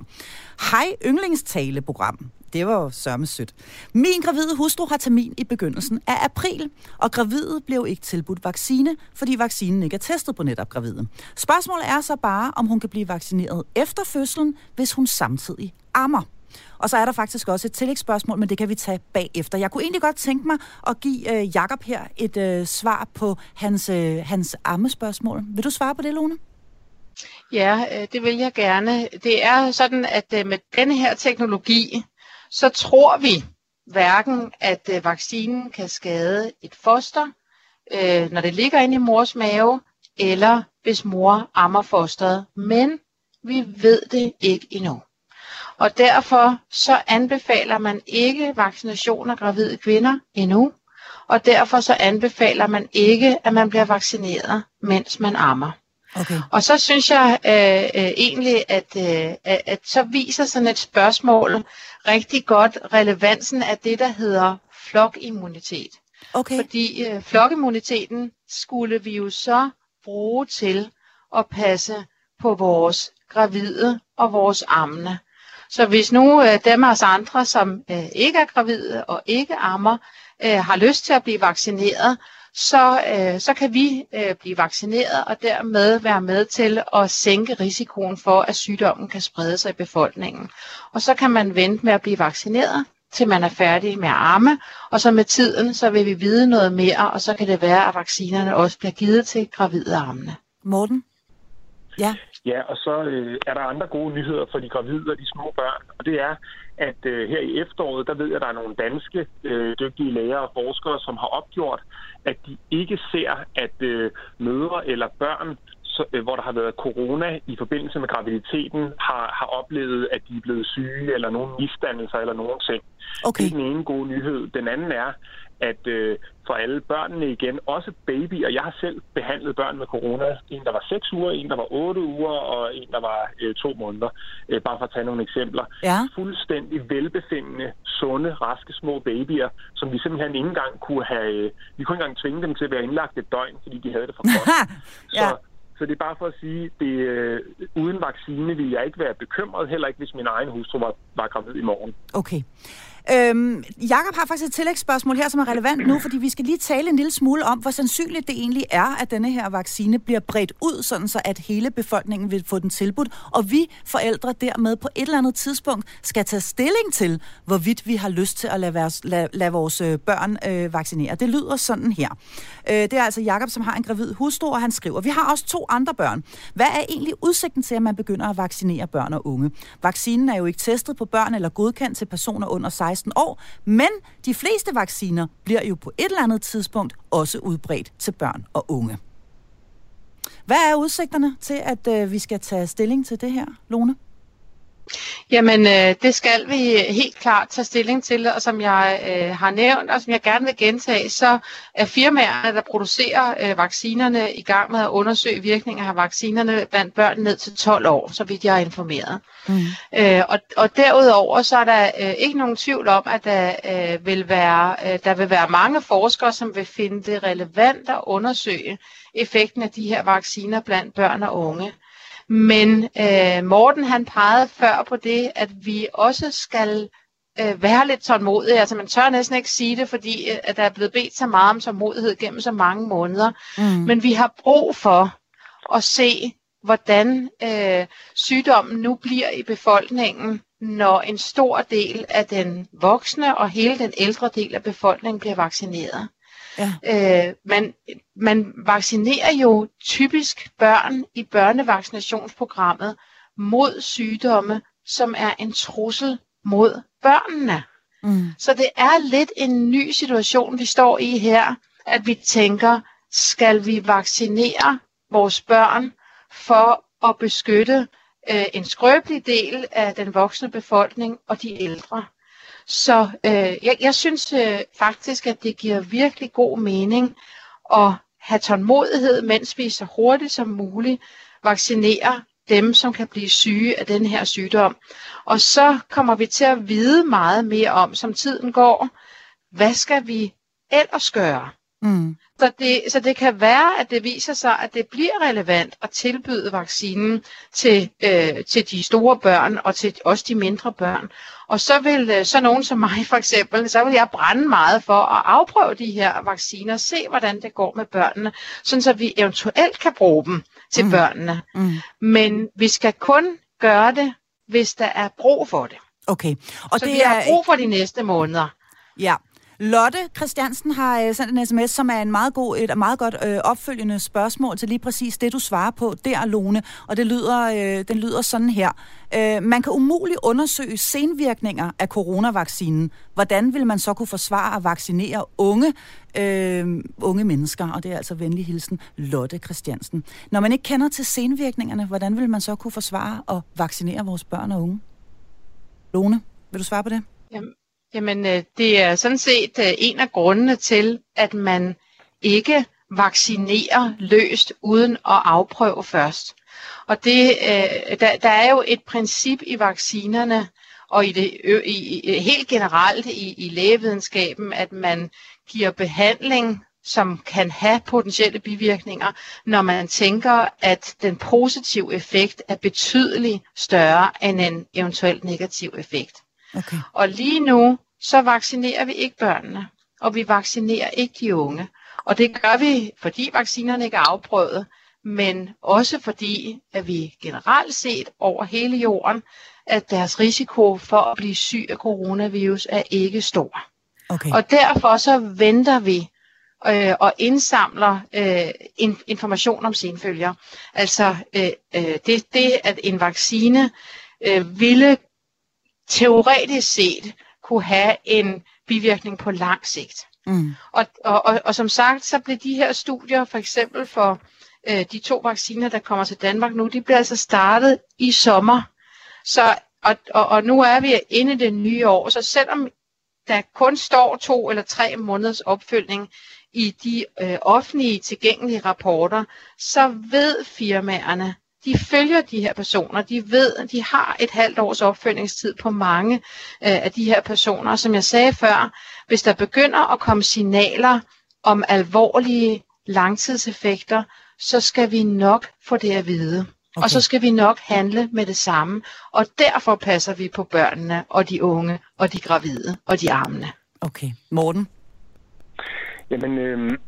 Hej, yndlingstaleprogram. Det var jo sørme sødt. Min gravide hustru har termin i begyndelsen af april, og gravide blev ikke tilbudt vaccine, fordi vaccinen ikke er testet på netop gravide. Spørgsmålet er så bare, om hun kan blive vaccineret efter fødslen, hvis hun samtidig ammer. Og så er der faktisk også et tillægsspørgsmål, men det kan vi tage bagefter. Jeg kunne egentlig godt tænke mig at give øh, Jakob her et øh, svar på hans, øh, hans ammespørgsmål. Vil du svare på det, Lone? Ja, øh, det vil jeg gerne. Det er sådan, at øh, med denne her teknologi, så tror vi hverken, at øh, vaccinen kan skade et foster, øh, når det ligger inde i mors mave, eller hvis mor ammer fosteret. Men vi ved det ikke endnu. Og derfor så anbefaler man ikke vaccination af gravide kvinder endnu. Og derfor så anbefaler man ikke, at man bliver vaccineret, mens man ammer. Okay. Og så synes jeg øh, øh, egentlig, at, øh, at så viser sådan et spørgsmål rigtig godt relevansen af det, der hedder flokimmunitet. Okay. Fordi øh, flokimmuniteten skulle vi jo så bruge til at passe på vores gravide og vores ammende. Så hvis nu øh, dem af os andre, som øh, ikke er gravide og ikke ammer, øh, har lyst til at blive vaccineret, så, øh, så kan vi øh, blive vaccineret og dermed være med til at sænke risikoen for, at sygdommen kan sprede sig i befolkningen. Og så kan man vente med at blive vaccineret, til man er færdig med at arme, og så med tiden, så vil vi vide noget mere, og så kan det være, at vaccinerne også bliver givet til gravide armene. Morten? Ja. Ja, og så øh, er der andre gode nyheder for de gravide og de små børn, og det er, at øh, her i efteråret, der ved jeg, at der er nogle danske øh, dygtige læger og forskere, som har opgjort, at de ikke ser, at øh, mødre eller børn, så, øh, hvor der har været corona i forbindelse med graviditeten, har, har oplevet, at de er blevet syge, eller nogen misdannelser, eller nogen ting. Okay. Det er den ene gode nyhed. Den anden er, at øh, for alle børnene igen, også babyer. Jeg har selv behandlet børn med corona. En, der var 6 uger, en, der var 8 uger, og en, der var øh, 2 måneder. Øh, bare for at tage nogle eksempler. Ja. Fuldstændig velbefindende, sunde, raske små babyer, som vi simpelthen ikke engang kunne have... Øh, vi kunne ikke engang tvinge dem til at være indlagt et døgn, fordi de havde det for godt. *laughs* ja. Så så det er bare for at sige, det øh, uden vaccine ville jeg ikke være bekymret, heller ikke hvis min egen hustru var, var gravid i morgen. Okay. Øhm, Jakob har faktisk et tillægsspørgsmål her, som er relevant nu, fordi vi skal lige tale en lille smule om, hvor sandsynligt det egentlig er, at denne her vaccine bliver bredt ud, sådan så at hele befolkningen vil få den tilbudt, og vi forældre dermed på et eller andet tidspunkt skal tage stilling til, hvorvidt vi har lyst til at lade, vores, lade, lade vores øh, børn øh, vaccinere. Det lyder sådan her. Øh, det er altså Jakob, som har en gravid hustru, og han skriver, vi har også to andre børn. Hvad er egentlig udsigten til, at man begynder at vaccinere børn og unge? Vaccinen er jo ikke testet på børn eller godkendt til personer under 16 16 år, men de fleste vacciner bliver jo på et eller andet tidspunkt også udbredt til børn og unge. Hvad er udsigterne til, at øh, vi skal tage stilling til det her, Lone? Jamen, øh, det skal vi helt klart tage stilling til, og som jeg øh, har nævnt, og som jeg gerne vil gentage, så er firmaerne, der producerer øh, vaccinerne, i gang med at undersøge virkninger af vaccinerne blandt børn ned til 12 år, så vidt jeg er informeret. Mm. Øh, og, og derudover så er der øh, ikke nogen tvivl om, at der, øh, vil være, øh, der vil være mange forskere, som vil finde det relevant at undersøge effekten af de her vacciner blandt børn og unge. Men øh, Morten han pegede før på det, at vi også skal øh, være lidt tålmodige. Altså man tør næsten ikke sige det, fordi øh, at der er blevet bedt så meget om tålmodighed gennem så mange måneder. Mm. Men vi har brug for at se, hvordan øh, sygdommen nu bliver i befolkningen, når en stor del af den voksne og hele den ældre del af befolkningen bliver vaccineret. Ja. Øh, man, man vaccinerer jo typisk børn i børnevaccinationsprogrammet mod sygdomme, som er en trussel mod børnene. Mm. Så det er lidt en ny situation, vi står i her, at vi tænker, skal vi vaccinere vores børn for at beskytte øh, en skrøbelig del af den voksne befolkning og de ældre. Så øh, jeg, jeg synes øh, faktisk, at det giver virkelig god mening at have tålmodighed, mens vi så hurtigt som muligt vaccinerer dem, som kan blive syge af den her sygdom. Og så kommer vi til at vide meget mere om, som tiden går, hvad skal vi ellers gøre? Mm. Så, det, så det kan være, at det viser sig, at det bliver relevant at tilbyde vaccinen til, øh, til de store børn og til også de mindre børn. Og så vil øh, så nogen som mig for eksempel, så vil jeg brænde meget for at afprøve de her vacciner, se hvordan det går med børnene, sådan så vi eventuelt kan bruge dem til mm. børnene. Mm. Men vi skal kun gøre det, hvis der er brug for det. Okay. Og så det vi har brug for de næste måneder. Ja. Lotte Christiansen har øh, sendt en sms, som er en meget god, et meget godt øh, opfølgende spørgsmål til lige præcis det, du svarer på der, Lone. Og det lyder, øh, den lyder sådan her. Øh, man kan umuligt undersøge senvirkninger af coronavaccinen. Hvordan vil man så kunne forsvare at vaccinere unge, øh, unge mennesker? Og det er altså venlig hilsen Lotte Christiansen. Når man ikke kender til senvirkningerne, hvordan vil man så kunne forsvare at vaccinere vores børn og unge? Lone, vil du svare på det? Jamen, Jamen, øh, det er sådan set øh, en af grundene til, at man ikke vaccinerer løst uden at afprøve først. Og det, øh, der, der er jo et princip i vaccinerne, og i det, i, helt generelt i, i lægevidenskaben, at man giver behandling, som kan have potentielle bivirkninger, når man tænker, at den positive effekt er betydeligt større end en eventuelt negativ effekt. Okay. Og lige nu, så vaccinerer vi ikke børnene, og vi vaccinerer ikke de unge. Og det gør vi, fordi vaccinerne ikke er afprøvet, men også fordi, at vi generelt set over hele jorden, at deres risiko for at blive syg af coronavirus er ikke stor. Okay. Og derfor så venter vi øh, og indsamler øh, in, information om senfølger. Altså øh, øh, det, det, at en vaccine øh, ville teoretisk set kunne have en bivirkning på lang sigt. Mm. Og, og, og, og som sagt, så blev de her studier, for eksempel for øh, de to vacciner, der kommer til Danmark nu, de bliver altså startet i sommer. Så, og, og, og nu er vi inde i det nye år, så selvom der kun står to eller tre måneders opfølgning i de øh, offentlige tilgængelige rapporter, så ved firmaerne, de følger de her personer. De ved, at de har et halvt års opfølgningstid på mange øh, af de her personer. Som jeg sagde før, hvis der begynder at komme signaler om alvorlige langtidseffekter, så skal vi nok få det at vide. Okay. Og så skal vi nok handle med det samme. Og derfor passer vi på børnene og de unge og de gravide og de armene. Okay. Morten? Jamen, øh,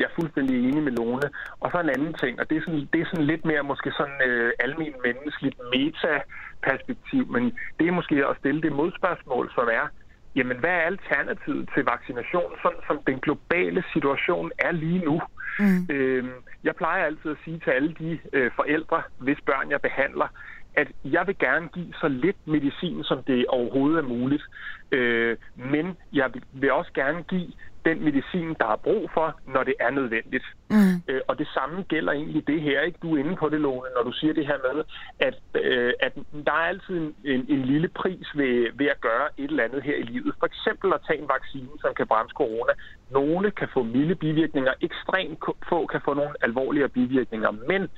jeg er fuldstændig enig med Lone. Og så en anden ting, og det er sådan, det er sådan lidt mere måske sådan øh, almen menneskeligt meta-perspektiv, men det er måske at stille det modspørgsmål, som er, jamen hvad er alternativet til vaccination, sådan som den globale situation er lige nu? Mm. Øh, jeg plejer altid at sige til alle de øh, forældre, hvis børn jeg behandler, at jeg vil gerne give så lidt medicin, som det overhovedet er muligt. Øh, men jeg vil også gerne give den medicin, der er brug for, når det er nødvendigt. Mm. Øh, og det samme gælder egentlig det her. Ikke? Du er inde på det, Lone, når du siger det her med, at, øh, at der er altid en, en, en lille pris ved, ved at gøre et eller andet her i livet. For eksempel at tage en vaccine, som kan bremse corona. Nogle kan få milde bivirkninger, ekstremt få kan få nogle alvorligere bivirkninger. Men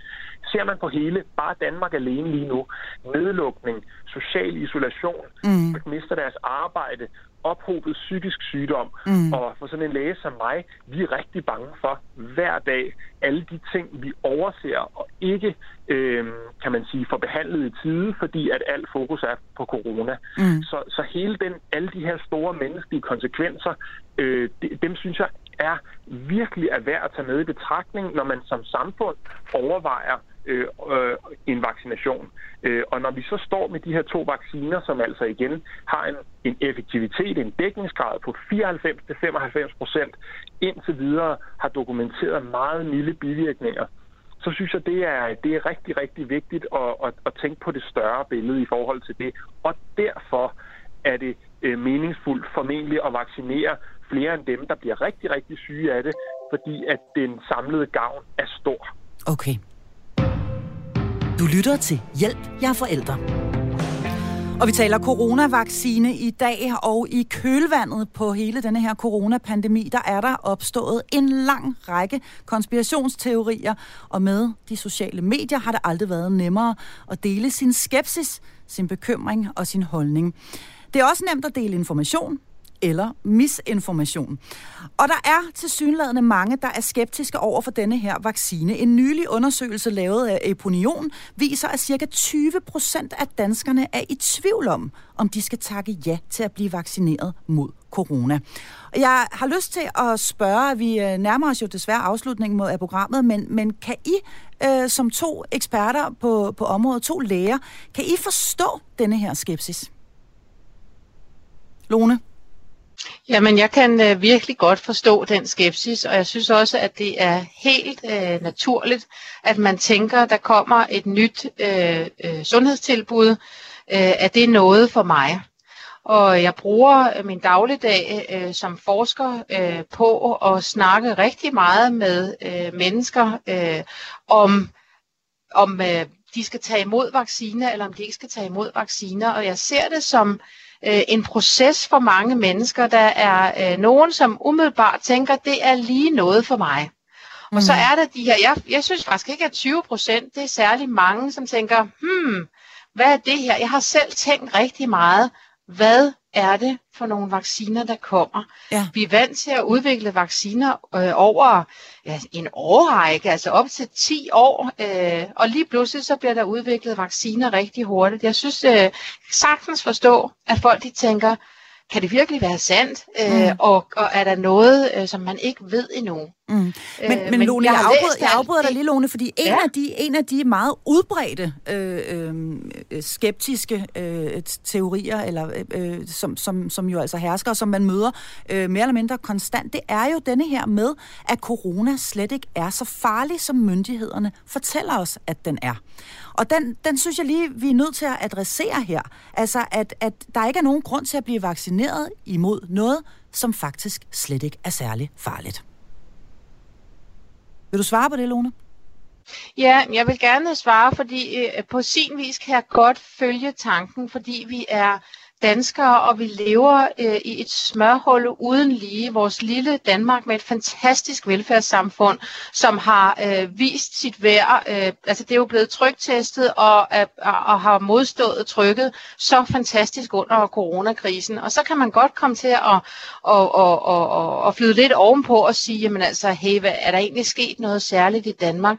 ser man på hele, bare Danmark alene lige nu, nedlukning, social isolation, mm. mister deres arbejde, ophobet psykisk sygdom. Mm. Og for sådan en læge som mig, vi er rigtig bange for hver dag alle de ting, vi overser og ikke, øh, kan man sige, får behandlet i tide, fordi at alt fokus er på corona. Mm. Så, så hele den, alle de her store menneskelige konsekvenser, øh, de, dem synes jeg er virkelig er værd at tage med i betragtning, når man som samfund overvejer, øh, øh, en vaccination. Øh, og når vi så står med de her to vacciner, som altså igen har en, en effektivitet, en dækningsgrad på 94-95 procent, indtil videre har dokumenteret meget milde bivirkninger, så synes jeg, det er, det er rigtig, rigtig vigtigt at, at, at tænke på det større billede i forhold til det. Og derfor er det øh, meningsfuldt formentlig at vaccinere flere end dem, der bliver rigtig, rigtig syge af det, fordi at den samlede gavn er stor. Okay. Du lytter til Hjælp, jeg er forældre. Og vi taler coronavaccine i dag, og i kølvandet på hele denne her coronapandemi, der er der opstået en lang række konspirationsteorier, og med de sociale medier har det aldrig været nemmere at dele sin skepsis, sin bekymring og sin holdning. Det er også nemt at dele information, eller misinformation. Og der er til synlædende mange, der er skeptiske over for denne her vaccine. En nylig undersøgelse lavet af Eponion viser, at cirka 20 procent af danskerne er i tvivl om, om de skal takke ja til at blive vaccineret mod corona. Jeg har lyst til at spørge, vi øh, nærmer os jo desværre afslutningen af programmet, men, men kan I øh, som to eksperter på, på området, to læger, kan I forstå denne her skepsis? Lone? Jamen, jeg kan øh, virkelig godt forstå den skepsis, og jeg synes også, at det er helt øh, naturligt, at man tænker, at der kommer et nyt øh, øh, sundhedstilbud, øh, at det er noget for mig. Og jeg bruger min dagligdag øh, som forsker øh, på at snakke rigtig meget med øh, mennesker øh, om, om øh, de skal tage imod vacciner, eller om de ikke skal tage imod vacciner. Og jeg ser det som øh, en proces for mange mennesker. Der er øh, nogen, som umiddelbart tænker, det er lige noget for mig. Og så mm. er der de her, jeg, jeg synes faktisk ikke, at 20 procent, det er særlig mange, som tænker, hmm, hvad er det her? Jeg har selv tænkt rigtig meget, hvad er det for nogle vacciner, der kommer. Ja. Vi er vant til at udvikle vacciner øh, over ja, en årrække, altså op til 10 år, øh, og lige pludselig så bliver der udviklet vacciner rigtig hurtigt. Jeg synes øh, sagtens forstå, at folk de tænker, kan det virkelig være sandt? Øh, mm. Og, og er der noget, øh, som man ikke ved endnu? Mm. Men, øh, men, men Lone, jeg, jeg, afbryder, jeg afbryder dig lige, Lone, fordi en, ja. af de, en af de meget udbredte øh, øh, skeptiske øh, teorier, eller øh, som, som, som jo altså hersker, og som man møder øh, mere eller mindre konstant, det er jo denne her med, at corona slet ikke er så farlig, som myndighederne fortæller os, at den er. Og den, den synes jeg lige, vi er nødt til at adressere her. Altså, at, at der ikke er nogen grund til at blive vaccineret imod noget, som faktisk slet ikke er særlig farligt. Vil du svare på det, Lone? Ja, jeg vil gerne svare, fordi øh, på sin vis kan jeg godt følge tanken, fordi vi er danskere, og vi lever øh, i et smørhul uden lige. Vores lille Danmark med et fantastisk velfærdssamfund, som har øh, vist sit værd. Øh, altså det er jo blevet trygtestet og, øh, og har modstået trykket så fantastisk under coronakrisen. Og så kan man godt komme til at og, og, og, og, og flyde lidt ovenpå og sige, jamen altså, hey, hvad, er der egentlig sket noget særligt i Danmark?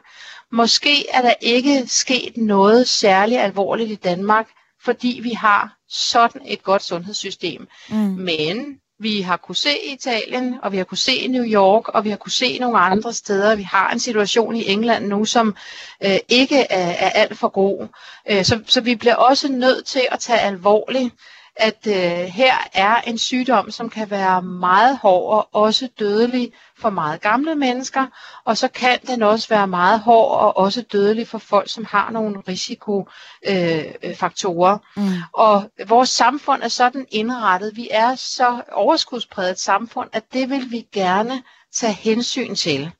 Måske er der ikke sket noget særligt alvorligt i Danmark, fordi vi har sådan et godt sundhedssystem. Mm. Men vi har kunne se i Italien, og vi har kunne se i New York, og vi har kunne se nogle andre steder. Vi har en situation i England nu, som øh, ikke er, er alt for god. Øh, så, så vi bliver også nødt til at tage alvorligt, at øh, her er en sygdom, som kan være meget hård og også dødelig for meget gamle mennesker, og så kan den også være meget hård og også dødelig for folk, som har nogle risikofaktorer. Øh, mm. Og vores samfund er sådan indrettet, vi er så overskudspræget samfund, at det vil vi gerne tage hensyn til.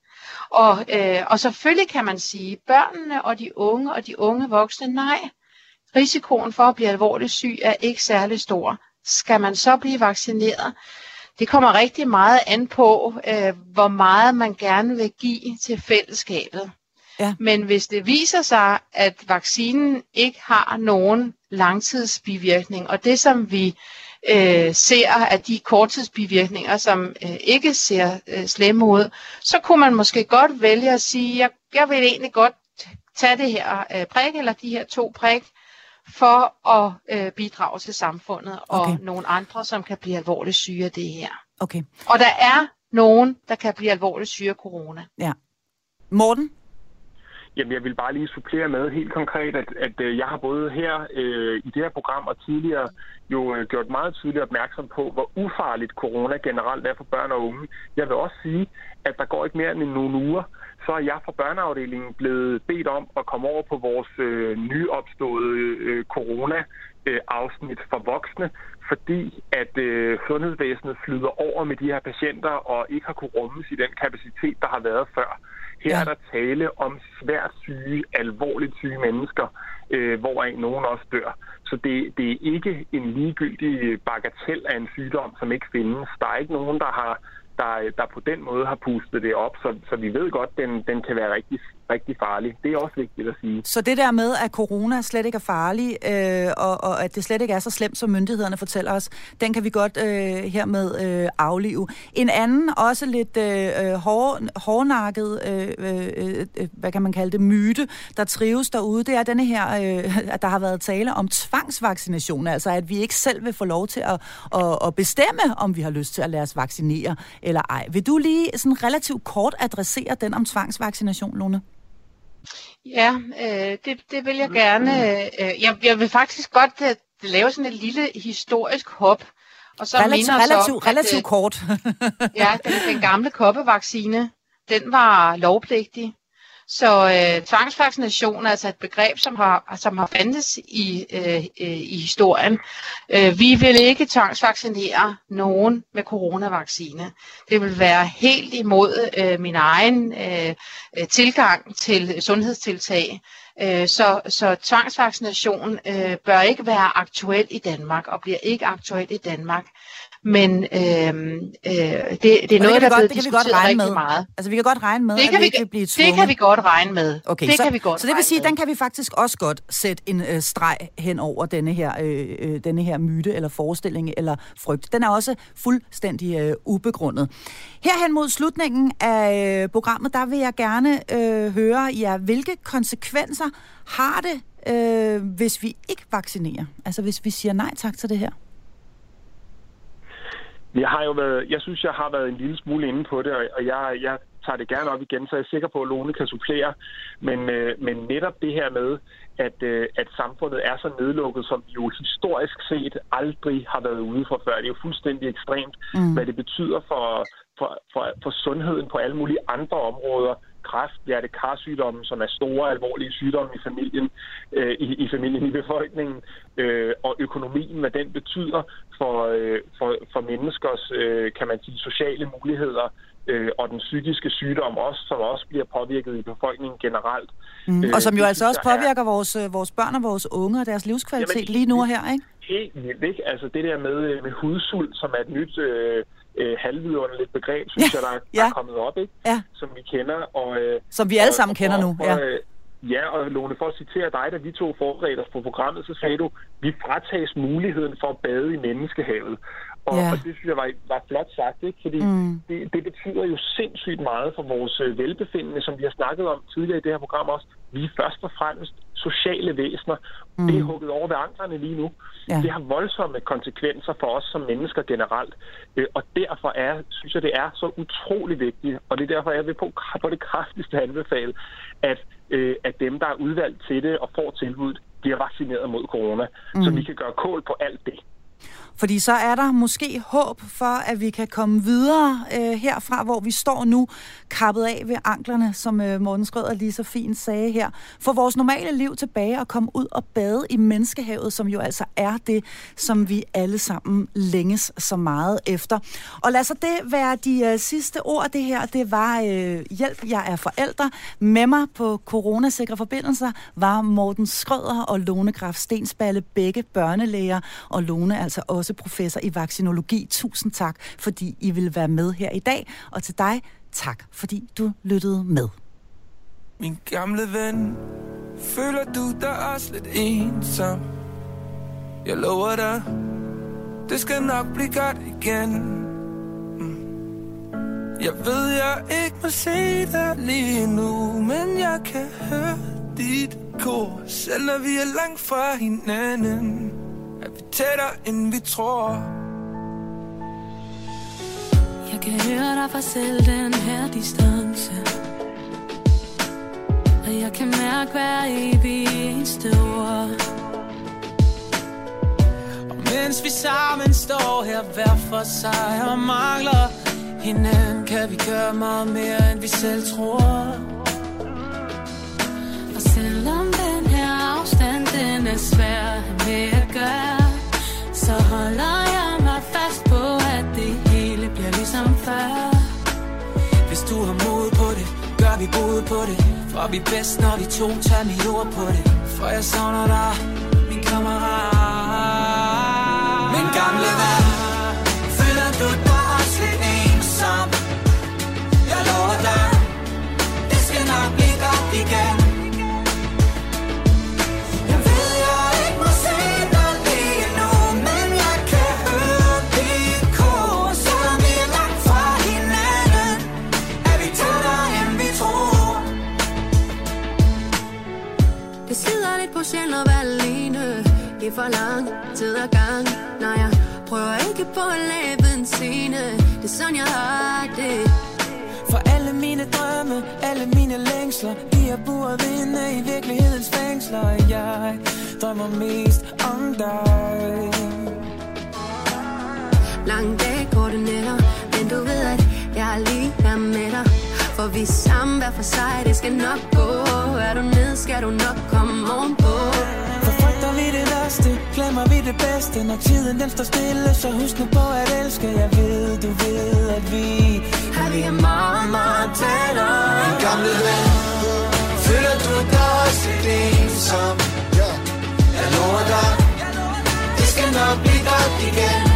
Og, øh, og selvfølgelig kan man sige, børnene og de unge og de unge voksne, nej, risikoen for at blive alvorligt syg er ikke særlig stor. Skal man så blive vaccineret? Det kommer rigtig meget an på, øh, hvor meget man gerne vil give til fællesskabet. Ja. Men hvis det viser sig, at vaccinen ikke har nogen langtidsbivirkning, og det som vi øh, ser af de korttidsbivirkninger, som øh, ikke ser øh, slemme ud, så kunne man måske godt vælge at sige, jeg, jeg vil egentlig godt tage det her øh, prik, eller de her to prik, for at øh, bidrage til samfundet, og okay. nogle andre, som kan blive alvorligt syge af det her. Okay. Og der er nogen, der kan blive alvorligt syge af corona. Ja. Morten? Jamen, jeg vil bare lige supplere med helt konkret, at, at øh, jeg har både her øh, i det her program og tidligere jo øh, gjort meget tydeligt opmærksom på, hvor ufarligt corona generelt er for børn og unge. Jeg vil også sige, at der går ikke mere end nogle uger, så er jeg fra børneafdelingen blevet bedt om at komme over på vores øh, nyopståede øh, corona-afsnit øh, for voksne, fordi at øh, sundhedsvæsenet flyder over med de her patienter og ikke har kunne rummes i den kapacitet, der har været før. Her ja. er der tale om svært syge, alvorligt syge mennesker, øh, hvoraf nogen også dør. Så det, det er ikke en ligegyldig bagatel af en sygdom, som ikke findes. Der er ikke nogen, der har der, der på den måde har pustet det op, så, så vi ved godt, at den, den kan være rigtig, rigtig farlig. Det er også vigtigt at sige. Så det der med, at corona slet ikke er farlig, øh, og, og at det slet ikke er så slemt, som myndighederne fortæller os, den kan vi godt øh, hermed øh, aflive. En anden, også lidt øh, øh hår, hårdnakket, øh, øh, øh, øh, hvad kan man kalde det, myte, der trives derude, det er denne her, øh, at der har været tale om tvangsvaccination, altså at vi ikke selv vil få lov til at, at, at bestemme, om vi har lyst til at lade os vaccinere eller ej. Vil du lige sådan relativt kort adressere den om tvangsvaccination, Lone? Ja, øh, det, det vil jeg gerne. Øh, jeg, jeg vil faktisk godt uh, lave sådan et lille historisk hop Og så relativ, minder relativ, om, relativt at, kort. *laughs* ja, den, den gamle koppevaccine, den var lovpligtig. Så øh, tvangsvaccination er altså et begreb, som har, som har fandtes i, øh, øh, i historien. Øh, vi vil ikke tvangsvaccinere nogen med coronavaccine. Det vil være helt imod øh, min egen øh, tilgang til sundhedstiltag. Øh, så, så tvangsvaccination øh, bør ikke være aktuel i Danmark og bliver ikke aktuel i Danmark. Men øh, øh, det, det er noget, der er blevet diskuteret rigtig med. meget. Altså vi kan godt regne med, det kan at vi, vi kan blive tvunget. Det kan vi godt regne med. Okay, det så, kan vi godt så det vil sige, at den kan vi faktisk også godt sætte en øh, streg hen over denne her, øh, øh, denne her myte eller forestilling eller frygt. Den er også fuldstændig øh, ubegrundet. Herhen mod slutningen af øh, programmet, der vil jeg gerne øh, høre jer, hvilke konsekvenser har det, øh, hvis vi ikke vaccinerer? Altså hvis vi siger nej tak til det her? Jeg har jo været, jeg synes, jeg har været en lille smule inde på det, og jeg, jeg tager det gerne op igen, så jeg er sikker på, at Lone kan supplere. Men, øh, men netop det her med, at, øh, at samfundet er så nedlukket, som vi jo historisk set aldrig har været ude for før. Det er jo fuldstændig ekstremt, mm. hvad det betyder for, for, for, for sundheden på alle mulige andre områder kræft, hjertekarsygdomme, som er store, alvorlige sygdomme i familien, øh, i, i familien, i befolkningen, øh, og økonomien, hvad den betyder for, øh, for, for menneskers, øh, kan man sige, sociale muligheder, øh, og den psykiske sygdom også, som også bliver påvirket i befolkningen generelt. Mm. Øh, og som jo altså også påvirker er... vores, øh, vores børn og vores unge og deres livskvalitet Jamen, lige nu og her, ikke? Helt vildt, ikke? Altså det der med, øh, med hudsult, som er et nyt... Øh, øh, halvvidunderligt begreb, synes ja. jeg, der er, ja. er kommet op, ikke? Ja. som vi kender. Og, øh, som vi alle sammen og, kender og, nu. Ja. Og, øh, ja, og Lone, for at citere dig, da vi to forberedte os på programmet, så sagde du, vi fratages muligheden for at bade i menneskehavet. Og, ja. og det synes jeg var, var flot sagt, ikke? fordi mm. det, det betyder jo sindssygt meget for vores øh, velbefindende, som vi har snakket om tidligere i det her program også. Vi er først og fremmest sociale væsener. Mm. Det er hugget over ved anklerne lige nu. Ja. Det har voldsomme konsekvenser for os som mennesker generelt. Øh, og derfor er, synes jeg, det er så utrolig vigtigt, og det er derfor, jeg vil på, *laughs* på det kraftigste anbefale, at, øh, at dem, der er udvalgt til det og får tilbuddet, bliver vaccineret mod corona, mm. så vi kan gøre kål på alt det. Fordi så er der måske håb for, at vi kan komme videre øh, herfra, hvor vi står nu, kappet af ved anklerne, som øh, Morten Skrøder lige så fint sagde her. For vores normale liv tilbage og komme ud og bade i menneskehavet, som jo altså er det, som vi alle sammen længes så meget efter. Og lad så det være de øh, sidste ord. Det her, det var øh, hjælp, jeg er forældre. Med mig på coronasikre forbindelser var Morten Skrøder og Lone Graf Stensballe, begge børnelæger, og Lone altså også professor i vaccinologi. Tusind tak, fordi I vil være med her i dag. Og til dig, tak, fordi du lyttede med. Min gamle ven, føler du dig også lidt ensom? Jeg lover dig, det skal nok blive godt igen. Mm. Jeg ved, jeg ikke må se dig lige nu, men jeg kan høre dit kor, selv når vi er langt fra hinanden er vi tættere, end vi tror. Jeg kan høre dig fra selv den her distance. Og jeg kan mærke hver evig eneste ord. Og mens vi sammen står her hver for sig og mangler hinanden Kan vi gøre meget mere, end vi selv tror. Og selvom det afstand, den er svær med at gøre så holder jeg mig fast på, at det hele bliver ligesom før. Hvis du har mod på det, gør vi både på det. For vi bedst, når vi to tager mit ord på det. For jeg savner dig, min kammerat. Min gamle ven, føler du dig også lidt ensom? Jeg lover dig, det skal nok blive godt igen. I for lang tid ad gang. Når jeg prøver ikke på at lave en scene Det er sådan jeg har det. For alle mine drømme, alle mine længsler De er buret inde i virkelighedens fængsler. Jeg drømmer mest om dig. Lange dage, korte nætter Men du ved, at jeg er lige her med dig. For vi er sammen hver for sig, det skal nok gå. Er du ned, skal du nok komme ovenpå vi værste, glemmer vi det bedste Når tiden den står stille, så husk nu på at elske. Jeg ved, du ved, at vi Her vi er meget, meget tættere. Min gamle ven Føler du dig også lidt ensom? Jeg lover dig Det skal nok blive godt igen.